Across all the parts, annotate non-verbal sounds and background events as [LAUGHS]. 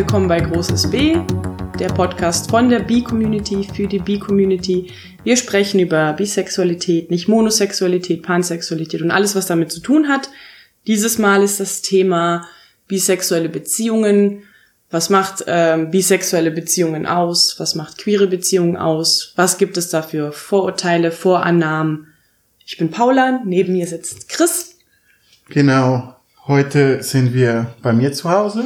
willkommen bei Großes B, der Podcast von der B-Community für die B-Community. Wir sprechen über Bisexualität, nicht Monosexualität, Pansexualität und alles, was damit zu tun hat. Dieses Mal ist das Thema bisexuelle Beziehungen. Was macht äh, bisexuelle Beziehungen aus? Was macht queere Beziehungen aus? Was gibt es da für Vorurteile, Vorannahmen? Ich bin Paula, neben mir sitzt Chris. Genau, heute sind wir bei mir zu Hause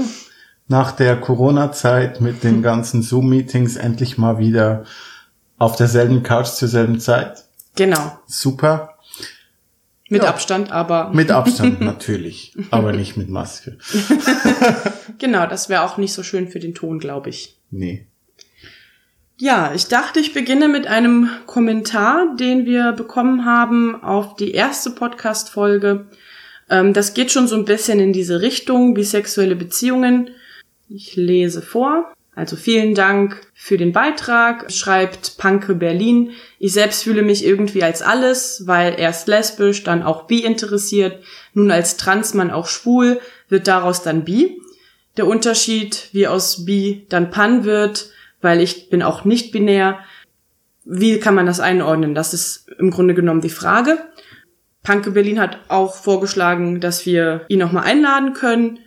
nach der Corona-Zeit mit den ganzen Zoom-Meetings endlich mal wieder auf derselben Couch zur selben Zeit. Genau. Super. Mit ja. Abstand, aber. Mit Abstand natürlich, aber nicht mit Maske. [LAUGHS] genau, das wäre auch nicht so schön für den Ton, glaube ich. Nee. Ja, ich dachte, ich beginne mit einem Kommentar, den wir bekommen haben auf die erste Podcast-Folge. Ähm, das geht schon so ein bisschen in diese Richtung, bisexuelle Beziehungen. Ich lese vor. Also vielen Dank für den Beitrag, schreibt Panke Berlin. Ich selbst fühle mich irgendwie als alles, weil erst lesbisch, dann auch bi interessiert, nun als Transmann auch schwul, wird daraus dann bi. Der Unterschied, wie aus bi dann pan wird, weil ich bin auch nicht binär. Wie kann man das einordnen? Das ist im Grunde genommen die Frage. Panke Berlin hat auch vorgeschlagen, dass wir ihn nochmal einladen können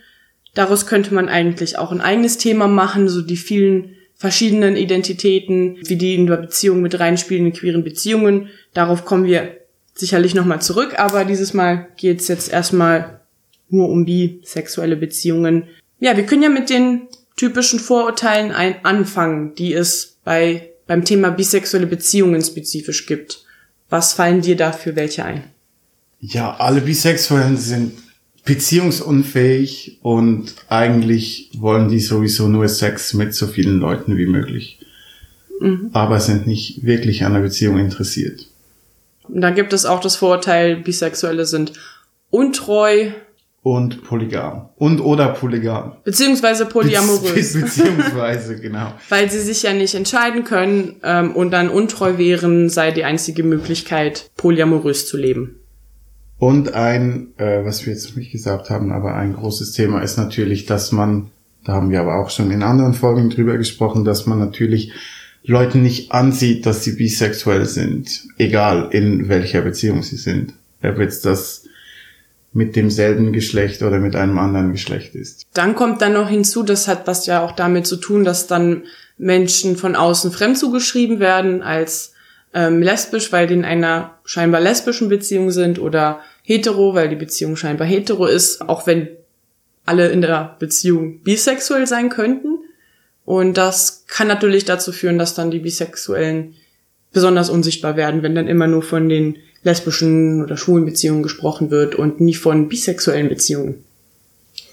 Daraus könnte man eigentlich auch ein eigenes Thema machen, so die vielen verschiedenen Identitäten, wie die in der Beziehung mit reinspielen, in queeren Beziehungen. Darauf kommen wir sicherlich nochmal zurück, aber dieses Mal geht es jetzt erstmal nur um bisexuelle Beziehungen. Ja, wir können ja mit den typischen Vorurteilen ein anfangen, die es bei, beim Thema bisexuelle Beziehungen spezifisch gibt. Was fallen dir dafür welche ein? Ja, alle Bisexuellen sind beziehungsunfähig und eigentlich wollen die sowieso nur Sex mit so vielen Leuten wie möglich. Mhm. Aber sind nicht wirklich an der Beziehung interessiert. Und dann gibt es auch das Vorurteil, Bisexuelle sind untreu. Und polygam. Und oder polygam. Beziehungsweise polyamorös. Be [LAUGHS] beziehungsweise, genau. [LAUGHS] Weil sie sich ja nicht entscheiden können ähm, und dann untreu wären, sei die einzige Möglichkeit, polyamorös zu leben. Und ein, äh, was wir jetzt nicht gesagt haben, aber ein großes Thema ist natürlich, dass man, da haben wir aber auch schon in anderen Folgen drüber gesprochen, dass man natürlich Leuten nicht ansieht, dass sie bisexuell sind, egal in welcher Beziehung sie sind. Ob jetzt das mit demselben Geschlecht oder mit einem anderen Geschlecht ist. Dann kommt dann noch hinzu, das hat was ja auch damit zu tun, dass dann Menschen von außen fremd zugeschrieben werden als ähm, lesbisch, weil die in einer scheinbar lesbischen Beziehung sind oder hetero, weil die Beziehung scheinbar hetero ist, auch wenn alle in der Beziehung bisexuell sein könnten. Und das kann natürlich dazu führen, dass dann die Bisexuellen besonders unsichtbar werden, wenn dann immer nur von den lesbischen oder schwulen Beziehungen gesprochen wird und nie von bisexuellen Beziehungen.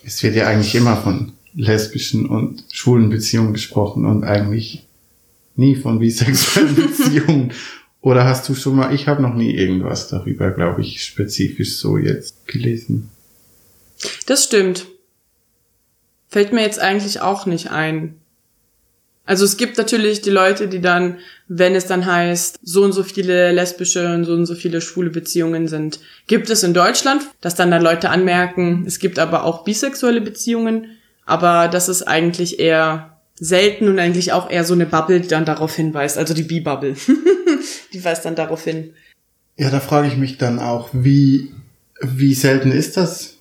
Es wird ja eigentlich immer von lesbischen und schwulen Beziehungen gesprochen und eigentlich nie von bisexuellen [LAUGHS] Beziehungen. Oder hast du schon mal, ich habe noch nie irgendwas darüber, glaube ich, spezifisch so jetzt gelesen. Das stimmt. Fällt mir jetzt eigentlich auch nicht ein. Also es gibt natürlich die Leute, die dann, wenn es dann heißt, so und so viele lesbische und so und so viele schwule Beziehungen sind, gibt es in Deutschland, dass dann da Leute anmerken, es gibt aber auch bisexuelle Beziehungen, aber das ist eigentlich eher selten und eigentlich auch eher so eine Bubble, die dann darauf hinweist, also die B-Bubble, [LAUGHS] die weist dann darauf hin. Ja, da frage ich mich dann auch, wie, wie selten ist das?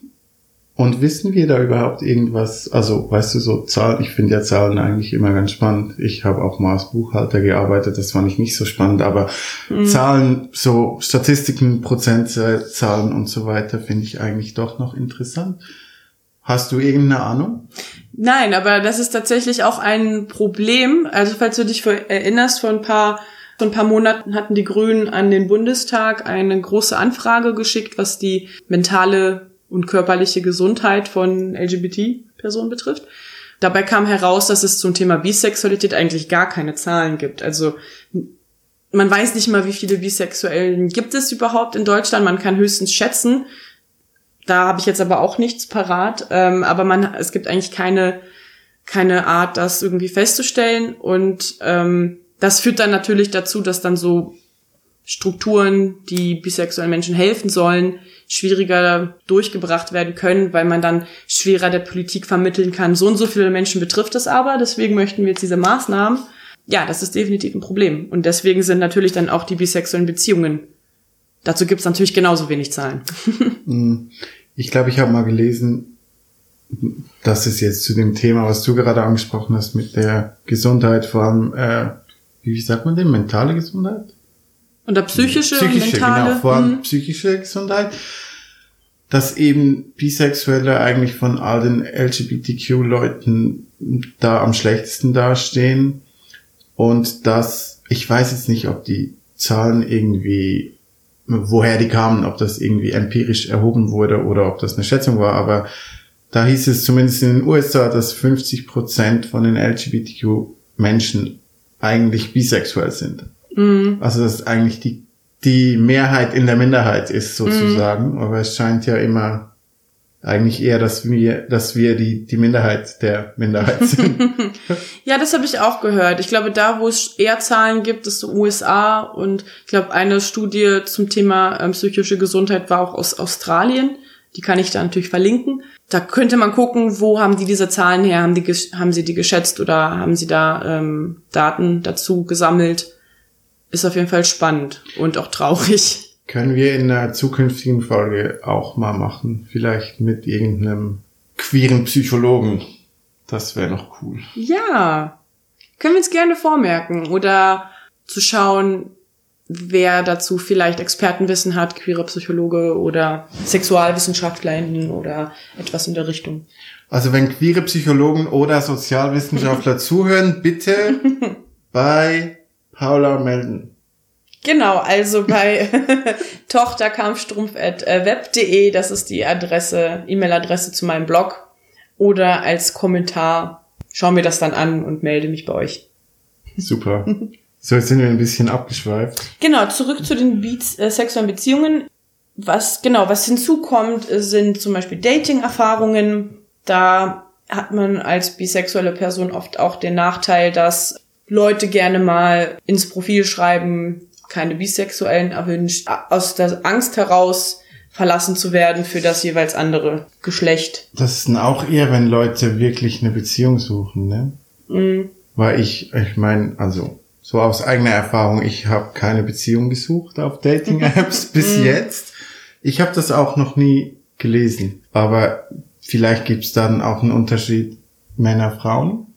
Und wissen wir da überhaupt irgendwas? Also, weißt du, so Zahlen, ich finde ja Zahlen eigentlich immer ganz spannend. Ich habe auch mal als Buchhalter gearbeitet, das fand ich nicht so spannend, aber mhm. Zahlen, so Statistiken, Prozentzahlen und so weiter, finde ich eigentlich doch noch interessant. Hast du irgendeine Ahnung? Nein, aber das ist tatsächlich auch ein Problem. Also falls du dich erinnerst, vor ein paar vor ein paar Monaten hatten die Grünen an den Bundestag eine große Anfrage geschickt, was die mentale und körperliche Gesundheit von LGBT-Personen betrifft. Dabei kam heraus, dass es zum Thema Bisexualität eigentlich gar keine Zahlen gibt. Also man weiß nicht mal, wie viele Bisexuellen gibt es überhaupt in Deutschland. Man kann höchstens schätzen, da habe ich jetzt aber auch nichts parat. Ähm, aber man, es gibt eigentlich keine, keine Art, das irgendwie festzustellen. Und ähm, das führt dann natürlich dazu, dass dann so Strukturen, die bisexuellen Menschen helfen sollen, schwieriger durchgebracht werden können, weil man dann schwerer der Politik vermitteln kann. So und so viele Menschen betrifft es aber, deswegen möchten wir jetzt diese Maßnahmen. Ja, das ist definitiv ein Problem. Und deswegen sind natürlich dann auch die bisexuellen Beziehungen. Dazu gibt es natürlich genauso wenig Zahlen. Hm. [LAUGHS] Ich glaube, ich habe mal gelesen, dass es jetzt zu dem Thema, was du gerade angesprochen hast, mit der Gesundheit, vor allem, äh, wie sagt man denn, mentale Gesundheit? Und der psychische, psychische mentale. Genau, vor allem mhm. psychische Gesundheit. Dass eben Bisexuelle eigentlich von all den LGBTQ-Leuten da am schlechtesten dastehen. Und dass, ich weiß jetzt nicht, ob die Zahlen irgendwie, woher die kamen, ob das irgendwie empirisch erhoben wurde oder ob das eine Schätzung war, aber da hieß es zumindest in den USA, dass 50 Prozent von den LGBTQ-Menschen eigentlich bisexuell sind. Mhm. Also dass eigentlich die, die Mehrheit in der Minderheit ist sozusagen. Mhm. Aber es scheint ja immer eigentlich eher, dass wir, dass wir die, die Minderheit der Minderheit [LAUGHS] sind. ja, das habe ich auch gehört. Ich glaube, da, wo es eher Zahlen gibt, ist so USA und ich glaube, eine Studie zum Thema ähm, psychische Gesundheit war auch aus Australien. Die kann ich da natürlich verlinken. Da könnte man gucken, wo haben die diese Zahlen her? Haben, die, haben sie die geschätzt oder haben sie da ähm, Daten dazu gesammelt? ist auf jeden Fall spannend und auch traurig. Können wir in einer zukünftigen Folge auch mal machen. Vielleicht mit irgendeinem queeren Psychologen. Das wäre noch cool. Ja. Können wir uns gerne vormerken. Oder zu schauen, wer dazu vielleicht Expertenwissen hat, queerer Psychologe oder SexualwissenschaftlerInnen oder etwas in der Richtung. Also wenn queere Psychologen oder Sozialwissenschaftler [LAUGHS] zuhören, bitte [LAUGHS] bei Paula melden. Genau, also bei [LAUGHS] tochterkampfstrumpf.web.de, das ist die Adresse, E-Mail-Adresse zu meinem Blog. Oder als Kommentar, schau mir das dann an und melde mich bei euch. Super. So, jetzt sind wir ein bisschen abgeschweift. Genau, zurück zu den Beats, äh, sexuellen Beziehungen. Was, genau, was hinzukommt, sind zum Beispiel Dating-Erfahrungen. Da hat man als bisexuelle Person oft auch den Nachteil, dass Leute gerne mal ins Profil schreiben, keine Bisexuellen erwünscht, aus der Angst heraus verlassen zu werden für das jeweils andere Geschlecht. Das ist auch eher, wenn Leute wirklich eine Beziehung suchen, ne? Mhm. Weil ich, ich meine, also so aus eigener Erfahrung, ich habe keine Beziehung gesucht auf Dating-Apps [LAUGHS] bis mhm. jetzt. Ich habe das auch noch nie gelesen, aber vielleicht gibt's dann auch einen Unterschied Männer, Frauen.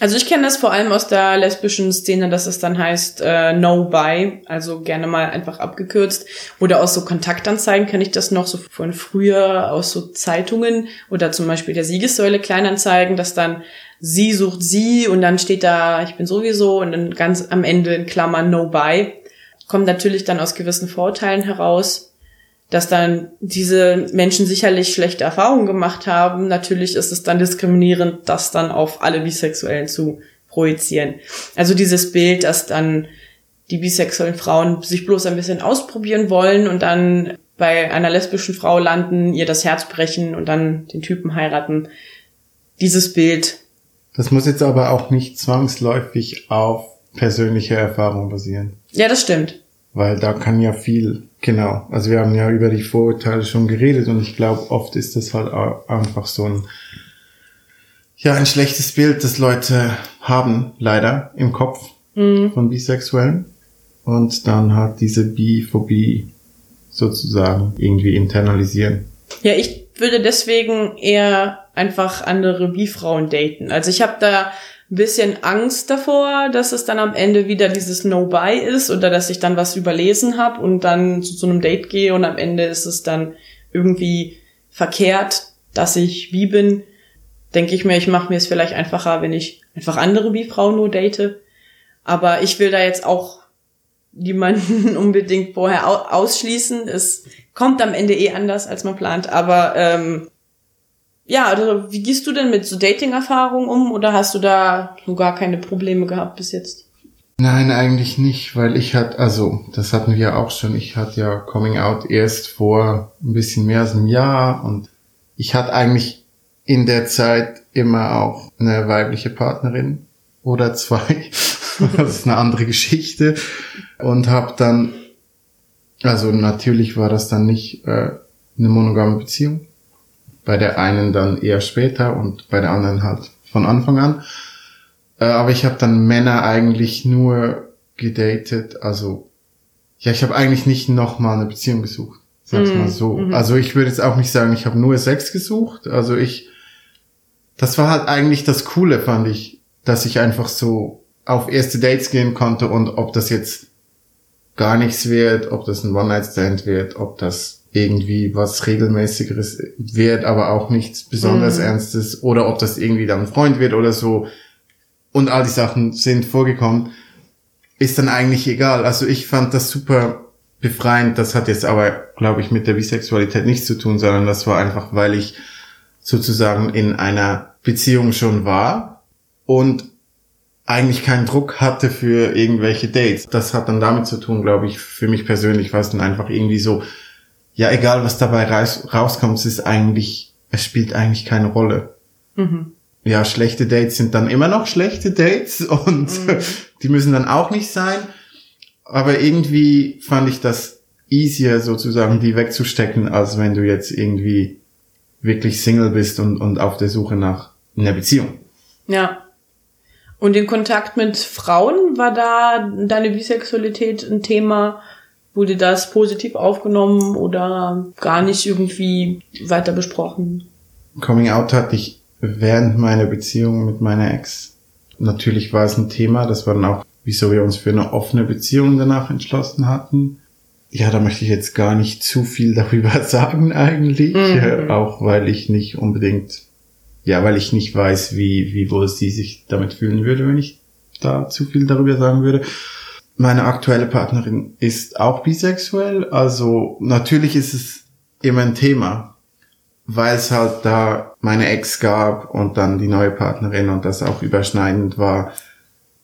Also ich kenne das vor allem aus der lesbischen Szene, dass es dann heißt äh, No Buy, also gerne mal einfach abgekürzt. Oder aus so Kontaktanzeigen kenne ich das noch so von früher aus so Zeitungen oder zum Beispiel der Siegessäule Kleinanzeigen, dass dann sie sucht sie und dann steht da ich bin sowieso und dann ganz am Ende in Klammern No Buy. Kommt natürlich dann aus gewissen Vorteilen heraus dass dann diese Menschen sicherlich schlechte Erfahrungen gemacht haben. Natürlich ist es dann diskriminierend, das dann auf alle Bisexuellen zu projizieren. Also dieses Bild, dass dann die bisexuellen Frauen sich bloß ein bisschen ausprobieren wollen und dann bei einer lesbischen Frau landen, ihr das Herz brechen und dann den Typen heiraten. Dieses Bild. Das muss jetzt aber auch nicht zwangsläufig auf persönliche Erfahrung basieren. Ja, das stimmt. Weil da kann ja viel Genau, also wir haben ja über die Vorurteile schon geredet und ich glaube, oft ist das halt einfach so ein, ja, ein schlechtes Bild, das Leute haben, leider, im Kopf mhm. von Bisexuellen. Und dann hat diese Biphobie sozusagen irgendwie internalisieren. Ja, ich würde deswegen eher einfach andere Bifrauen daten. Also ich habe da bisschen Angst davor, dass es dann am Ende wieder dieses No-Buy ist oder dass ich dann was überlesen habe und dann zu so einem Date gehe und am Ende ist es dann irgendwie verkehrt, dass ich wie bin. Denke ich mir, ich mache mir es vielleicht einfacher, wenn ich einfach andere wie Frauen nur date. Aber ich will da jetzt auch niemanden [LAUGHS] unbedingt vorher ausschließen. Es kommt am Ende eh anders, als man plant. Aber ähm, ja, also wie gehst du denn mit so Dating-Erfahrungen um oder hast du da so gar keine Probleme gehabt bis jetzt? Nein, eigentlich nicht, weil ich hatte, also das hatten wir auch schon, ich hatte ja Coming Out erst vor ein bisschen mehr als einem Jahr und ich hatte eigentlich in der Zeit immer auch eine weibliche Partnerin oder zwei. [LAUGHS] das ist eine andere Geschichte. Und habe dann Also natürlich war das dann nicht äh, eine monogame Beziehung. Bei der einen dann eher später und bei der anderen halt von Anfang an. Äh, aber ich habe dann Männer eigentlich nur gedatet. Also ja, ich habe eigentlich nicht nochmal eine Beziehung gesucht. Sag's mal so. Mhm. Also ich würde jetzt auch nicht sagen, ich habe nur Sex gesucht. Also ich, das war halt eigentlich das Coole, fand ich, dass ich einfach so auf erste Dates gehen konnte und ob das jetzt gar nichts wird, ob das ein One-Night-Stand wird, ob das irgendwie was regelmäßigeres wird, aber auch nichts besonders mhm. Ernstes oder ob das irgendwie dann ein Freund wird oder so und all die Sachen sind vorgekommen, ist dann eigentlich egal. Also ich fand das super befreiend. Das hat jetzt aber, glaube ich, mit der Bisexualität nichts zu tun, sondern das war einfach, weil ich sozusagen in einer Beziehung schon war und eigentlich keinen Druck hatte für irgendwelche Dates. Das hat dann damit zu tun, glaube ich, für mich persönlich war es dann einfach irgendwie so, ja, egal was dabei raus, rauskommt, es ist eigentlich, es spielt eigentlich keine Rolle. Mhm. Ja, schlechte Dates sind dann immer noch schlechte Dates [LAUGHS] und mhm. die müssen dann auch nicht sein aber irgendwie fand ich das easier sozusagen, die wegzustecken, als wenn du jetzt irgendwie wirklich Single bist und, und auf der Suche nach einer Beziehung. Ja. Und in Kontakt mit Frauen war da deine Bisexualität ein Thema? Wurde das positiv aufgenommen oder gar nicht irgendwie weiter besprochen? Coming Out hatte ich während meiner Beziehung mit meiner Ex. Natürlich war es ein Thema, das war dann auch wieso wir uns für eine offene Beziehung danach entschlossen hatten. Ja, da möchte ich jetzt gar nicht zu viel [LAUGHS] darüber sagen eigentlich, mhm. auch weil ich nicht unbedingt, ja, weil ich nicht weiß, wie, wie wohl sie sich damit fühlen würde, wenn ich da zu viel darüber sagen würde. Meine aktuelle Partnerin ist auch bisexuell, also natürlich ist es immer ein Thema, weil es halt da meine Ex gab und dann die neue Partnerin und das auch überschneidend war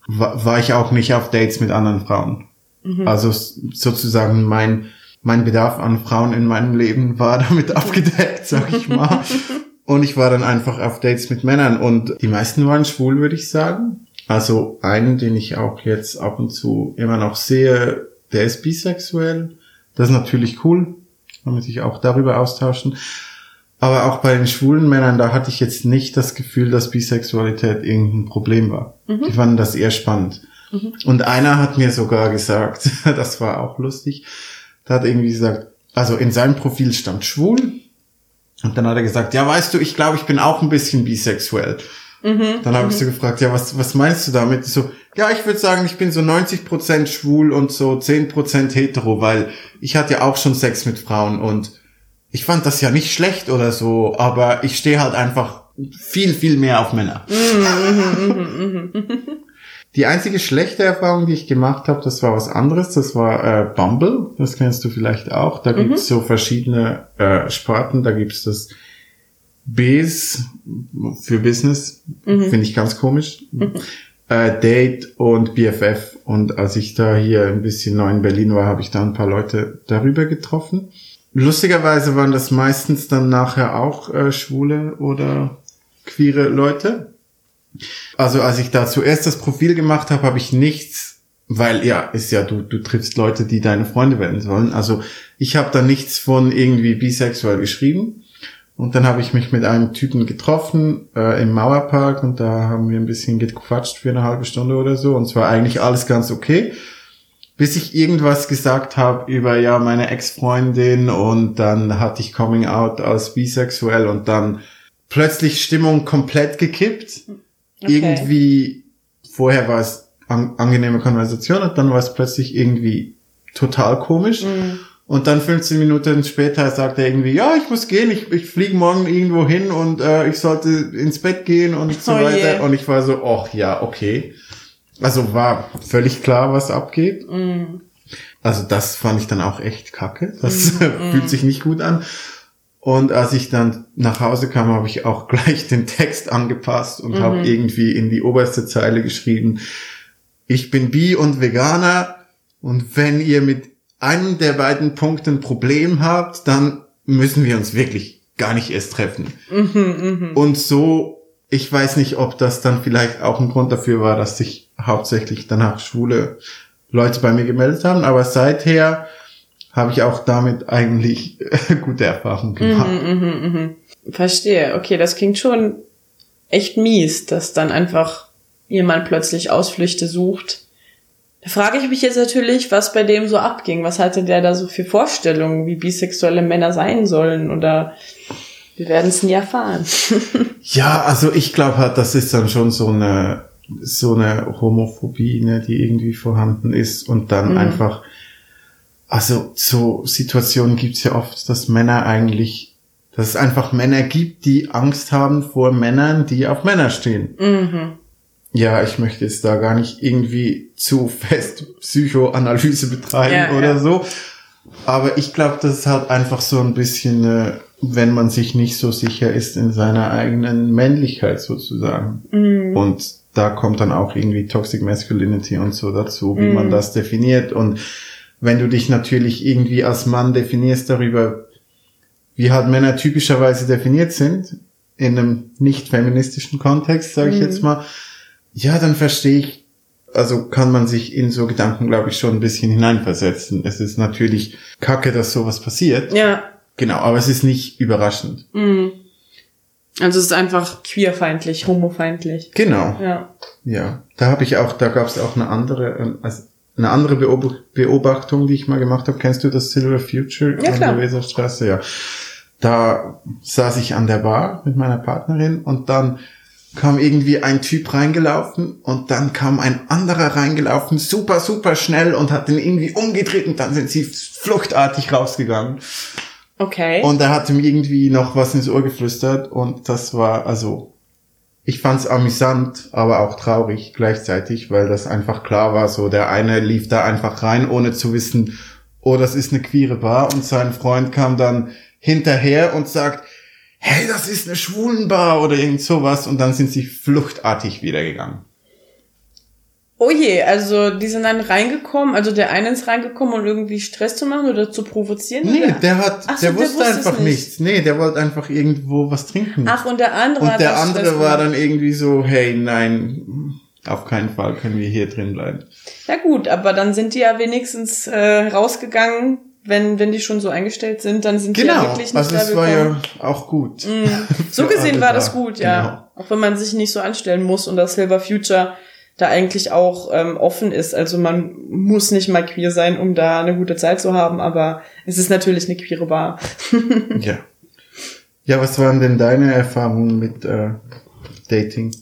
war, ich auch nicht auf Dates mit anderen Frauen. Mhm. Also sozusagen mein, mein Bedarf an Frauen in meinem Leben war [LAUGHS] damit abgedeckt, sag ich mal. [LAUGHS] und ich war dann einfach auf Dates mit Männern und die meisten waren schwul, würde ich sagen. Also einen, den ich auch jetzt ab und zu immer noch sehe, der ist bisexuell. Das ist natürlich cool. Kann man sich auch darüber austauschen. Aber auch bei den schwulen Männern, da hatte ich jetzt nicht das Gefühl, dass Bisexualität irgendein Problem war. Mhm. Die fanden das eher spannend. Mhm. Und einer hat mir sogar gesagt, [LAUGHS] das war auch lustig, da hat irgendwie gesagt, also in seinem Profil stand schwul. Und dann hat er gesagt, ja, weißt du, ich glaube, ich bin auch ein bisschen bisexuell. Mhm. Dann habe ich so gefragt, ja, was, was meinst du damit? So, ja, ich würde sagen, ich bin so 90% schwul und so 10% hetero, weil ich hatte ja auch schon Sex mit Frauen und ich fand das ja nicht schlecht oder so, aber ich stehe halt einfach viel, viel mehr auf Männer. die einzige schlechte Erfahrung, die ich gemacht habe, das war was anderes. Das war äh, Bumble. Das kennst du vielleicht auch. Da mhm. gibt's so verschiedene äh, Sparten. Da gibt's das Bs für Business. Mhm. Finde ich ganz komisch. Mhm. Äh, Date und BFF. Und als ich da hier ein bisschen neu in Berlin war, habe ich da ein paar Leute darüber getroffen. Lustigerweise waren das meistens dann nachher auch äh, schwule oder queere Leute. Also als ich da zuerst das Profil gemacht habe, habe ich nichts, weil ja, ist ja, du, du triffst Leute, die deine Freunde werden sollen. Also ich habe da nichts von irgendwie bisexuell geschrieben. Und dann habe ich mich mit einem Typen getroffen äh, im Mauerpark und da haben wir ein bisschen gequatscht für eine halbe Stunde oder so. Und zwar eigentlich alles ganz okay bis ich irgendwas gesagt habe über ja meine Ex-Freundin und dann hatte ich Coming Out als bisexuell und dann plötzlich Stimmung komplett gekippt. Okay. Irgendwie vorher war es an, angenehme Konversation und dann war es plötzlich irgendwie total komisch. Mhm. Und dann 15 Minuten später sagt er irgendwie, ja, ich muss gehen, ich, ich fliege morgen irgendwo hin und äh, ich sollte ins Bett gehen und so oh weiter. Yeah. Und ich war so, ach ja, okay. Also war völlig klar, was abgeht. Mm. Also das fand ich dann auch echt kacke. Das mm, [LAUGHS] fühlt sich nicht gut an. Und als ich dann nach Hause kam, habe ich auch [LAUGHS] gleich den Text angepasst und mhm. habe irgendwie in die oberste Zeile geschrieben, ich bin bi und Veganer und wenn ihr mit einem der beiden Punkten ein Problem habt, dann müssen wir uns wirklich gar nicht erst treffen. Mhm, mh. Und so, ich weiß nicht, ob das dann vielleicht auch ein Grund dafür war, dass sich hauptsächlich danach schwule Leute bei mir gemeldet haben, aber seither habe ich auch damit eigentlich [LAUGHS] gute Erfahrungen gemacht. Mhm, mhm, mhm. Verstehe. Okay, das klingt schon echt mies, dass dann einfach jemand plötzlich Ausflüchte sucht. Da frage ich mich jetzt natürlich, was bei dem so abging. Was hatte der da so für Vorstellungen, wie bisexuelle Männer sein sollen? Oder wir werden es nie erfahren. [LAUGHS] ja, also ich glaube halt, das ist dann schon so eine so eine Homophobie, ne, die irgendwie vorhanden ist und dann mhm. einfach, also so Situationen gibt's ja oft, dass Männer eigentlich, dass es einfach Männer gibt, die Angst haben vor Männern, die auf Männer stehen. Mhm. Ja, ich möchte jetzt da gar nicht irgendwie zu fest Psychoanalyse betreiben ja, oder ja. so. Aber ich glaube, das ist halt einfach so ein bisschen, äh, wenn man sich nicht so sicher ist in seiner eigenen Männlichkeit sozusagen. Mhm. Und da kommt dann auch irgendwie Toxic Masculinity und so dazu, wie mm. man das definiert. Und wenn du dich natürlich irgendwie als Mann definierst darüber, wie halt Männer typischerweise definiert sind, in einem nicht feministischen Kontext, sage ich mm. jetzt mal, ja, dann verstehe ich, also kann man sich in so Gedanken, glaube ich, schon ein bisschen hineinversetzen. Es ist natürlich kacke, dass sowas passiert. Ja. Genau, aber es ist nicht überraschend. Mm. Also es ist einfach queerfeindlich, homofeindlich. Genau. Ja. Ja. Da habe ich auch, da gab es auch eine andere, also eine andere Beobachtung, die ich mal gemacht habe. Kennst du das Silver Future ja, an der Weserstraße? Ja. Da saß ich an der Bar mit meiner Partnerin und dann kam irgendwie ein Typ reingelaufen und dann kam ein anderer reingelaufen, super, super schnell und hat den irgendwie umgedreht und dann sind sie fluchtartig rausgegangen. Okay. Und er hat ihm irgendwie noch was ins Ohr geflüstert und das war, also, ich fand's amüsant, aber auch traurig gleichzeitig, weil das einfach klar war, so der eine lief da einfach rein, ohne zu wissen, oh, das ist eine queere Bar und sein Freund kam dann hinterher und sagt, hey, das ist eine Schwulenbar oder irgend sowas und dann sind sie fluchtartig wiedergegangen. Oh je, also die sind dann reingekommen, also der eine ist reingekommen, um irgendwie Stress zu machen oder zu provozieren? Nee, oder? der hat, Ach der, so, wusste der wusste einfach nicht. nichts. Nee, der wollte einfach irgendwo was trinken. Ach, und der andere Und der andere Stress war dann irgendwie so, hey, nein, auf keinen Fall können wir hier drin bleiben. Ja gut, aber dann sind die ja wenigstens äh, rausgegangen, wenn, wenn die schon so eingestellt sind, dann sind genau, die ja wirklich nicht also es war ja auch gut. Mm. [LAUGHS] So gesehen war das gut, ja. Genau. Auch wenn man sich nicht so anstellen muss und das Silver Future da eigentlich auch ähm, offen ist. Also man muss nicht mal queer sein, um da eine gute Zeit zu haben, aber es ist natürlich eine queere Bar. [LAUGHS] ja. Ja, was waren denn deine Erfahrungen mit äh, Dating?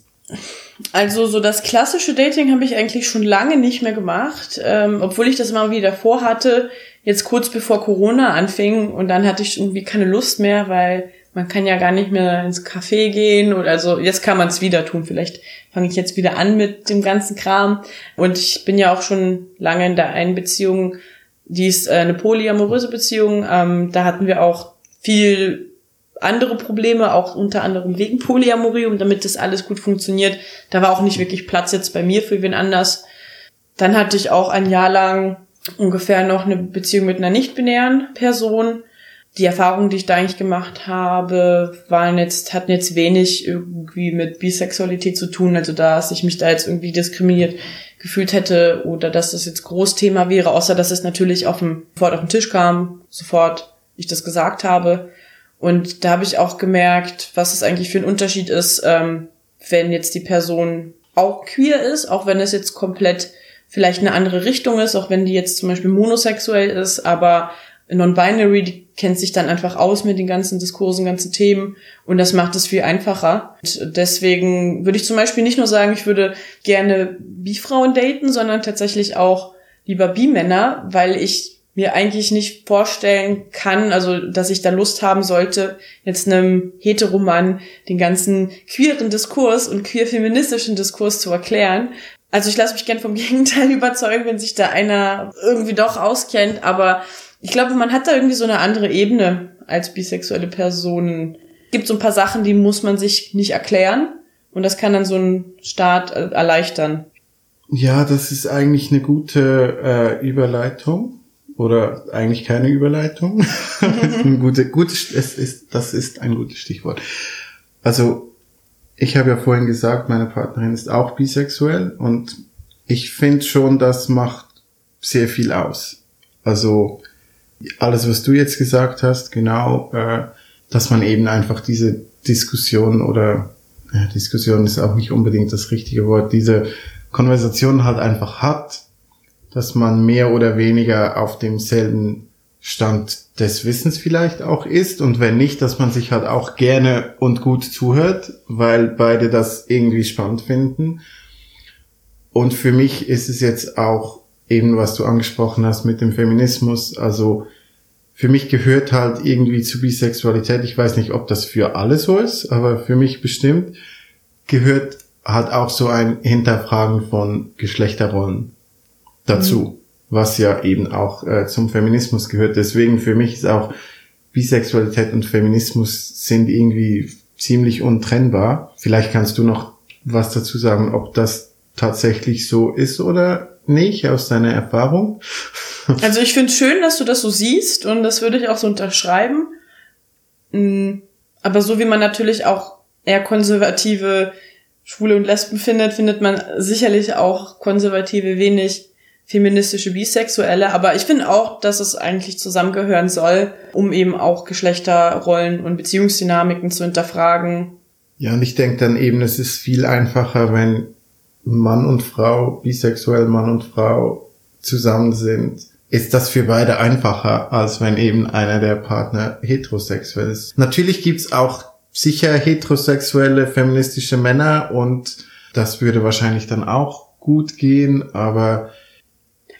Also so das klassische Dating habe ich eigentlich schon lange nicht mehr gemacht, ähm, obwohl ich das immer wieder vorhatte, jetzt kurz bevor Corona anfing und dann hatte ich irgendwie keine Lust mehr, weil man kann ja gar nicht mehr ins Café gehen oder also jetzt kann man es wieder tun. Vielleicht fange ich jetzt wieder an mit dem ganzen Kram. Und ich bin ja auch schon lange in der einen Beziehung, die ist äh, eine polyamoröse Beziehung. Ähm, da hatten wir auch viel andere Probleme, auch unter anderem wegen Polyamorie, und damit das alles gut funktioniert. Da war auch nicht wirklich Platz jetzt bei mir für wen anders. Dann hatte ich auch ein Jahr lang ungefähr noch eine Beziehung mit einer nicht-binären Person die Erfahrungen, die ich da eigentlich gemacht habe, waren jetzt, hatten jetzt wenig irgendwie mit Bisexualität zu tun. Also dass ich mich da jetzt irgendwie diskriminiert gefühlt hätte oder dass das jetzt Großthema wäre, außer dass es natürlich auf dem, sofort auf den Tisch kam, sofort ich das gesagt habe. Und da habe ich auch gemerkt, was es eigentlich für ein Unterschied ist, ähm, wenn jetzt die Person auch queer ist, auch wenn es jetzt komplett vielleicht eine andere Richtung ist, auch wenn die jetzt zum Beispiel monosexuell ist, aber Non-Binary, die kennt sich dann einfach aus mit den ganzen Diskursen, ganzen Themen und das macht es viel einfacher. Und deswegen würde ich zum Beispiel nicht nur sagen, ich würde gerne Bi-Frauen daten, sondern tatsächlich auch lieber Bi-Männer, weil ich mir eigentlich nicht vorstellen kann, also dass ich da Lust haben sollte, jetzt einem Heteroman den ganzen queeren Diskurs und queer-feministischen Diskurs zu erklären. Also ich lasse mich gern vom [LAUGHS] Gegenteil überzeugen, wenn sich da einer irgendwie doch auskennt, aber ich glaube, man hat da irgendwie so eine andere Ebene als bisexuelle Personen. Es gibt so ein paar Sachen, die muss man sich nicht erklären. Und das kann dann so einen Start äh, erleichtern. Ja, das ist eigentlich eine gute äh, Überleitung. Oder eigentlich keine Überleitung. [LAUGHS] gute, gutes, es ist, das ist ein gutes Stichwort. Also, ich habe ja vorhin gesagt, meine Partnerin ist auch bisexuell und ich finde schon, das macht sehr viel aus. Also, alles, was du jetzt gesagt hast, genau, äh, dass man eben einfach diese Diskussion oder ja, Diskussion ist auch nicht unbedingt das richtige Wort, diese Konversation halt einfach hat, dass man mehr oder weniger auf demselben Stand des Wissens vielleicht auch ist und wenn nicht, dass man sich halt auch gerne und gut zuhört, weil beide das irgendwie spannend finden. Und für mich ist es jetzt auch eben, was du angesprochen hast mit dem Feminismus, also für mich gehört halt irgendwie zu Bisexualität, ich weiß nicht, ob das für alle so ist, aber für mich bestimmt gehört halt auch so ein Hinterfragen von Geschlechterrollen dazu. Mhm was ja eben auch äh, zum Feminismus gehört. Deswegen für mich ist auch Bisexualität und Feminismus sind irgendwie ziemlich untrennbar. Vielleicht kannst du noch was dazu sagen, ob das tatsächlich so ist oder nicht aus deiner Erfahrung. [LAUGHS] Also ich finde es schön, dass du das so siehst und das würde ich auch so unterschreiben. Mm, aber so wie man natürlich auch eher konservative Schwule und Lesben findet, findet man sicherlich auch konservative wenig feministische Bisexuelle, aber ich finde auch, dass es eigentlich zusammengehören soll, um eben auch Geschlechterrollen und Beziehungsdynamiken zu hinterfragen. Ja, und ich denke dann eben, es ist viel einfacher, wenn Mann und Frau, bisexuell Mann und Frau zusammen sind, ist das für beide einfacher, als wenn eben einer der Partner heterosexuell ist. Natürlich gibt's auch sicher heterosexuelle feministische Männer und das würde wahrscheinlich dann auch gut gehen, aber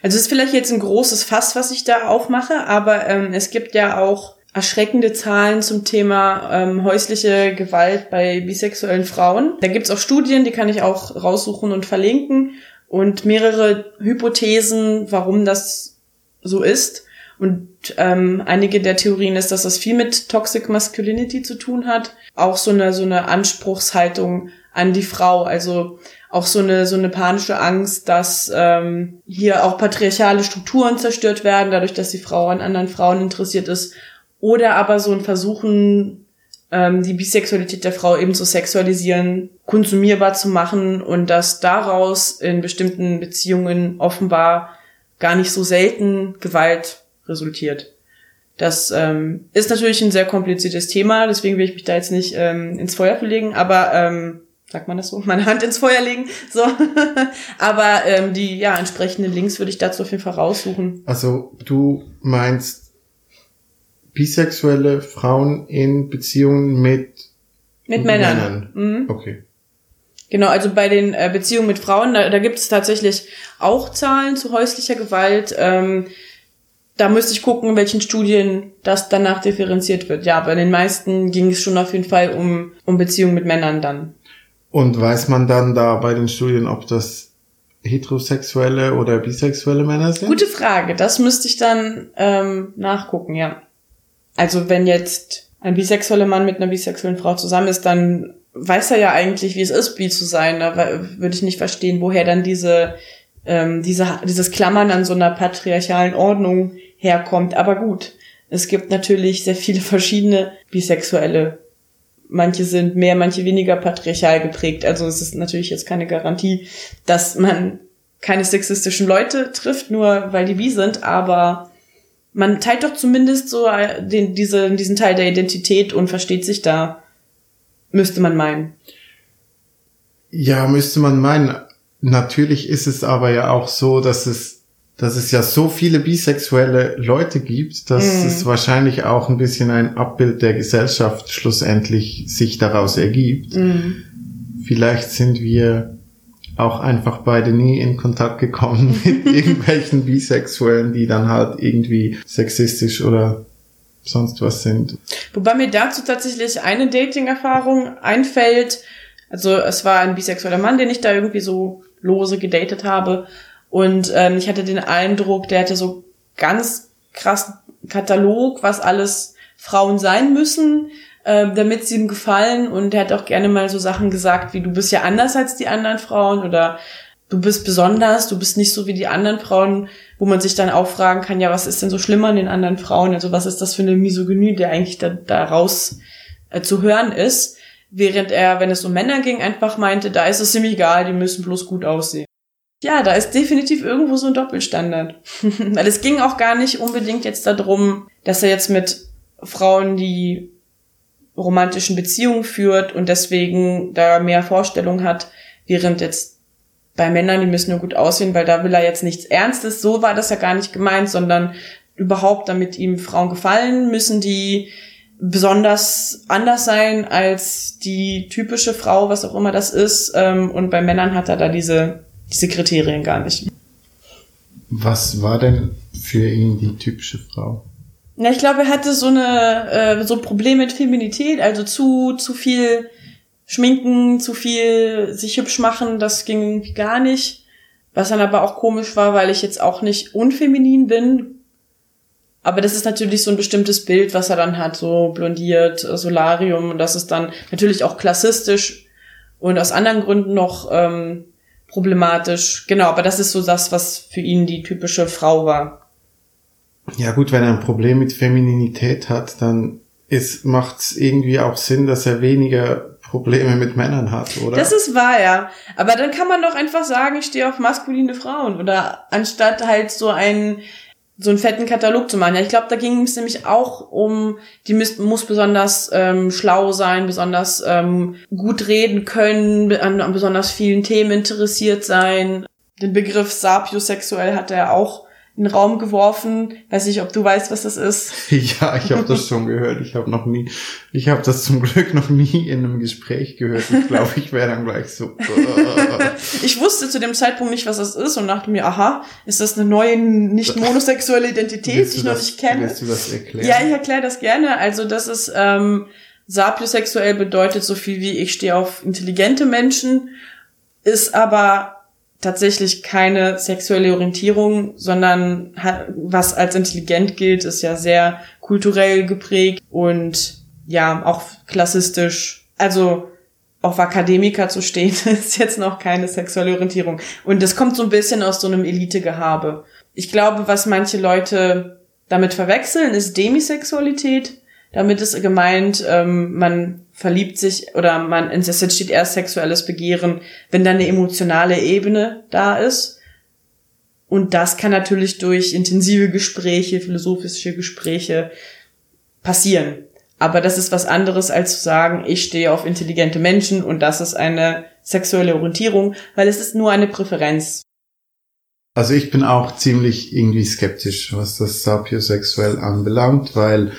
also es ist vielleicht jetzt ein großes Fass, was ich da aufmache, aber ähm, es gibt ja auch erschreckende Zahlen zum Thema ähm, häusliche Gewalt bei bisexuellen Frauen. Da gibt's auch Studien, die kann ich auch raussuchen und verlinken und mehrere Hypothesen, warum das so ist. Und ähm, einige der Theorien ist, dass das viel mit Toxic Masculinity zu tun hat. Auch so eine so eine Anspruchshaltung an die Frau. Also auch so eine so eine panische Angst, dass ähm, hier auch patriarchale Strukturen zerstört werden, dadurch, dass die Frau an anderen Frauen interessiert ist, oder aber so ein Versuchen, ähm, die Bisexualität der Frau eben zu sexualisieren, konsumierbar zu machen und dass daraus in bestimmten Beziehungen offenbar gar nicht so selten Gewalt resultiert. Das ähm, ist natürlich ein sehr kompliziertes Thema, deswegen will ich mich da jetzt nicht ähm, ins Feuer verlegen, aber ähm, sagt man das so, meine Hand ins Feuer legen. So. [LAUGHS] Aber ähm, die ja entsprechenden Links würde ich dazu auf jeden Fall raussuchen. Also du meinst bisexuelle Frauen in Beziehungen mit mit Männern. Männern. Mhm. Okay. Genau, also bei den äh, Beziehungen mit Frauen, da, da gibt es tatsächlich auch Zahlen zu häuslicher Gewalt. Ähm, da müsste ich gucken, in welchen Studien das danach differenziert wird. Ja, bei den meisten ging es schon auf jeden Fall um, um Beziehungen mit Männern dann. Und weiß man dann da bei den Studien, ob das heterosexuelle oder bisexuelle Männer sind? Gute Frage. Das müsste ich dann ähm, nachgucken, ja. Also wenn jetzt ein bisexueller Mann mit einer bisexuellen Frau zusammen ist, dann weiß er ja eigentlich, wie es ist, bi zu sein. Da würde ich nicht verstehen, woher dann diese, ähm, diese, dieses Klammern an so einer patriarchalen Ordnung herkommt. Aber gut, es gibt natürlich sehr viele verschiedene bisexuelle manche sind mehr, manche weniger patriarchal geprägt. Also es ist natürlich jetzt keine Garantie, dass man keine sexistischen Leute trifft, nur weil die wie sind, aber man teilt doch zumindest so äh, den, diese, diesen Teil der Identität und versteht sich da, müsste man meinen. Ja, müsste man meinen. Natürlich ist es aber ja auch so, dass es dass es ja so viele bisexuelle Leute gibt, dass mm. es wahrscheinlich auch ein bisschen ein Abbild der Gesellschaft schlussendlich sich daraus ergibt. Mm. Vielleicht sind wir auch einfach beide nie in Kontakt gekommen [LAUGHS] mit irgendwelchen Bisexuellen, die dann halt irgendwie sexistisch oder sonst was sind. Wobei mir dazu tatsächlich eine Dating-Erfahrung einfällt. Also es war ein bisexueller Mann, den ich da irgendwie so lose gedatet habe. Und ähm, ich hatte den Eindruck, der hatte so ganz krass Katalog, was alles Frauen sein müssen, äh, damit sie ihm gefallen. Und er hat auch gerne mal so Sachen gesagt, wie du bist ja anders als die anderen Frauen oder du bist besonders, du bist nicht so wie die anderen Frauen, wo man sich dann auch fragen kann, ja, was ist denn so schlimmer an den anderen Frauen? Also was ist das für eine Misogynie, der eigentlich da, daraus äh, zu hören ist? Während er, wenn es um Männer ging, einfach meinte, da ist es ihm egal, die müssen bloß gut aussehen. Ja, da ist definitiv irgendwo so ein Doppelstandard. [LAUGHS] Weil es ging auch gar nicht unbedingt jetzt darum, dass er jetzt mit Frauen, die romantischen Beziehungen führt und deswegen da mehr Vorstellung hat, während jetzt bei Männern, die müssen nur gut aussehen, weil da will er jetzt nichts Ernstes. So war das ja gar nicht gemeint, sondern überhaupt, damit ihm Frauen gefallen, müssen die besonders anders sein als die typische Frau, was auch immer das ist. Ähm, und bei Männern hat er da diese, diese Kriterien gar nicht. Was war denn für ihn die typische Frau? Ja, ich glaube, er hatte so eine äh, so Probleme mit Feminität, also zu zu viel Schminken, zu viel sich hübsch machen, das ging irgendwie gar nicht. Was dann aber auch komisch war, weil ich jetzt auch nicht unfeminin bin. Aber das ist natürlich so ein bestimmtes Bild, was er dann hat, so blondiert, äh, Solarium. Und das ist dann natürlich auch klassistisch und aus anderen Gründen noch ähm, problematisch. Genau, aber das ist so das, was für ihn die typische Frau war. Ja gut, wenn er ein Problem mit Femininität hat, dann macht es irgendwie auch Sinn, dass er weniger Probleme mit Männern hat, oder? Das ist wahr, ja. Aber dann kann man doch einfach sagen, ich stehe auf maskuline Frauen. Oder anstatt halt so einen so einen fetten Katalog zu machen. Ja, ich glaube, da ging es nämlich auch um, die muss, muss besonders ähm, schlau sein, besonders ähm, gut reden können, an, an besonders vielen Themen interessiert sein. Den Begriff sapiosexuell hat er auch in den Raum geworfen. Weiß nicht, ob du weißt, was das ist. [LAUGHS] Ja, ich habe das schon gehört. Ich habe noch nie, ich habe das zum Glück noch nie in einem Gespräch gehört. Ich glaube, ich wäre dann gleich so. [LAUGHS] ich wusste zu dem Zeitpunkt nicht, was das ist und dachte mir, aha, ist das eine neue nicht monosexuelle Identität, die ich noch das, nicht kenne? Willst du das erklären? Ja, ich erkläre das gerne. Also das ist ähm, sapiosexuell bedeutet so viel wie ich stehe auf intelligente Menschen, ist aber tatsächlich keine sexuelle Orientierung, sondern was als intelligent gilt, ist ja sehr kulturell geprägt und ja, auch klassistisch. Also auf Akademiker zu stehen, [LAUGHS] ist jetzt noch keine sexuelle Orientierung. Und das kommt so ein bisschen aus so einem Elitegehabe. Ich glaube, was manche Leute damit verwechseln, ist Demisexualität. Damit ist gemeint, ähm, man verliebt sich oder man, entsteht erst sexuelles Begehren, wenn dann eine emotionale Ebene da ist. Und das kann natürlich durch intensive Gespräche, philosophische Gespräche passieren. Aber das ist was anderes als zu sagen, ich stehe auf intelligente Menschen und das ist eine sexuelle Orientierung, weil es ist nur eine Präferenz. Also ich bin auch ziemlich irgendwie skeptisch, was das sapiosexuell anbelangt, weil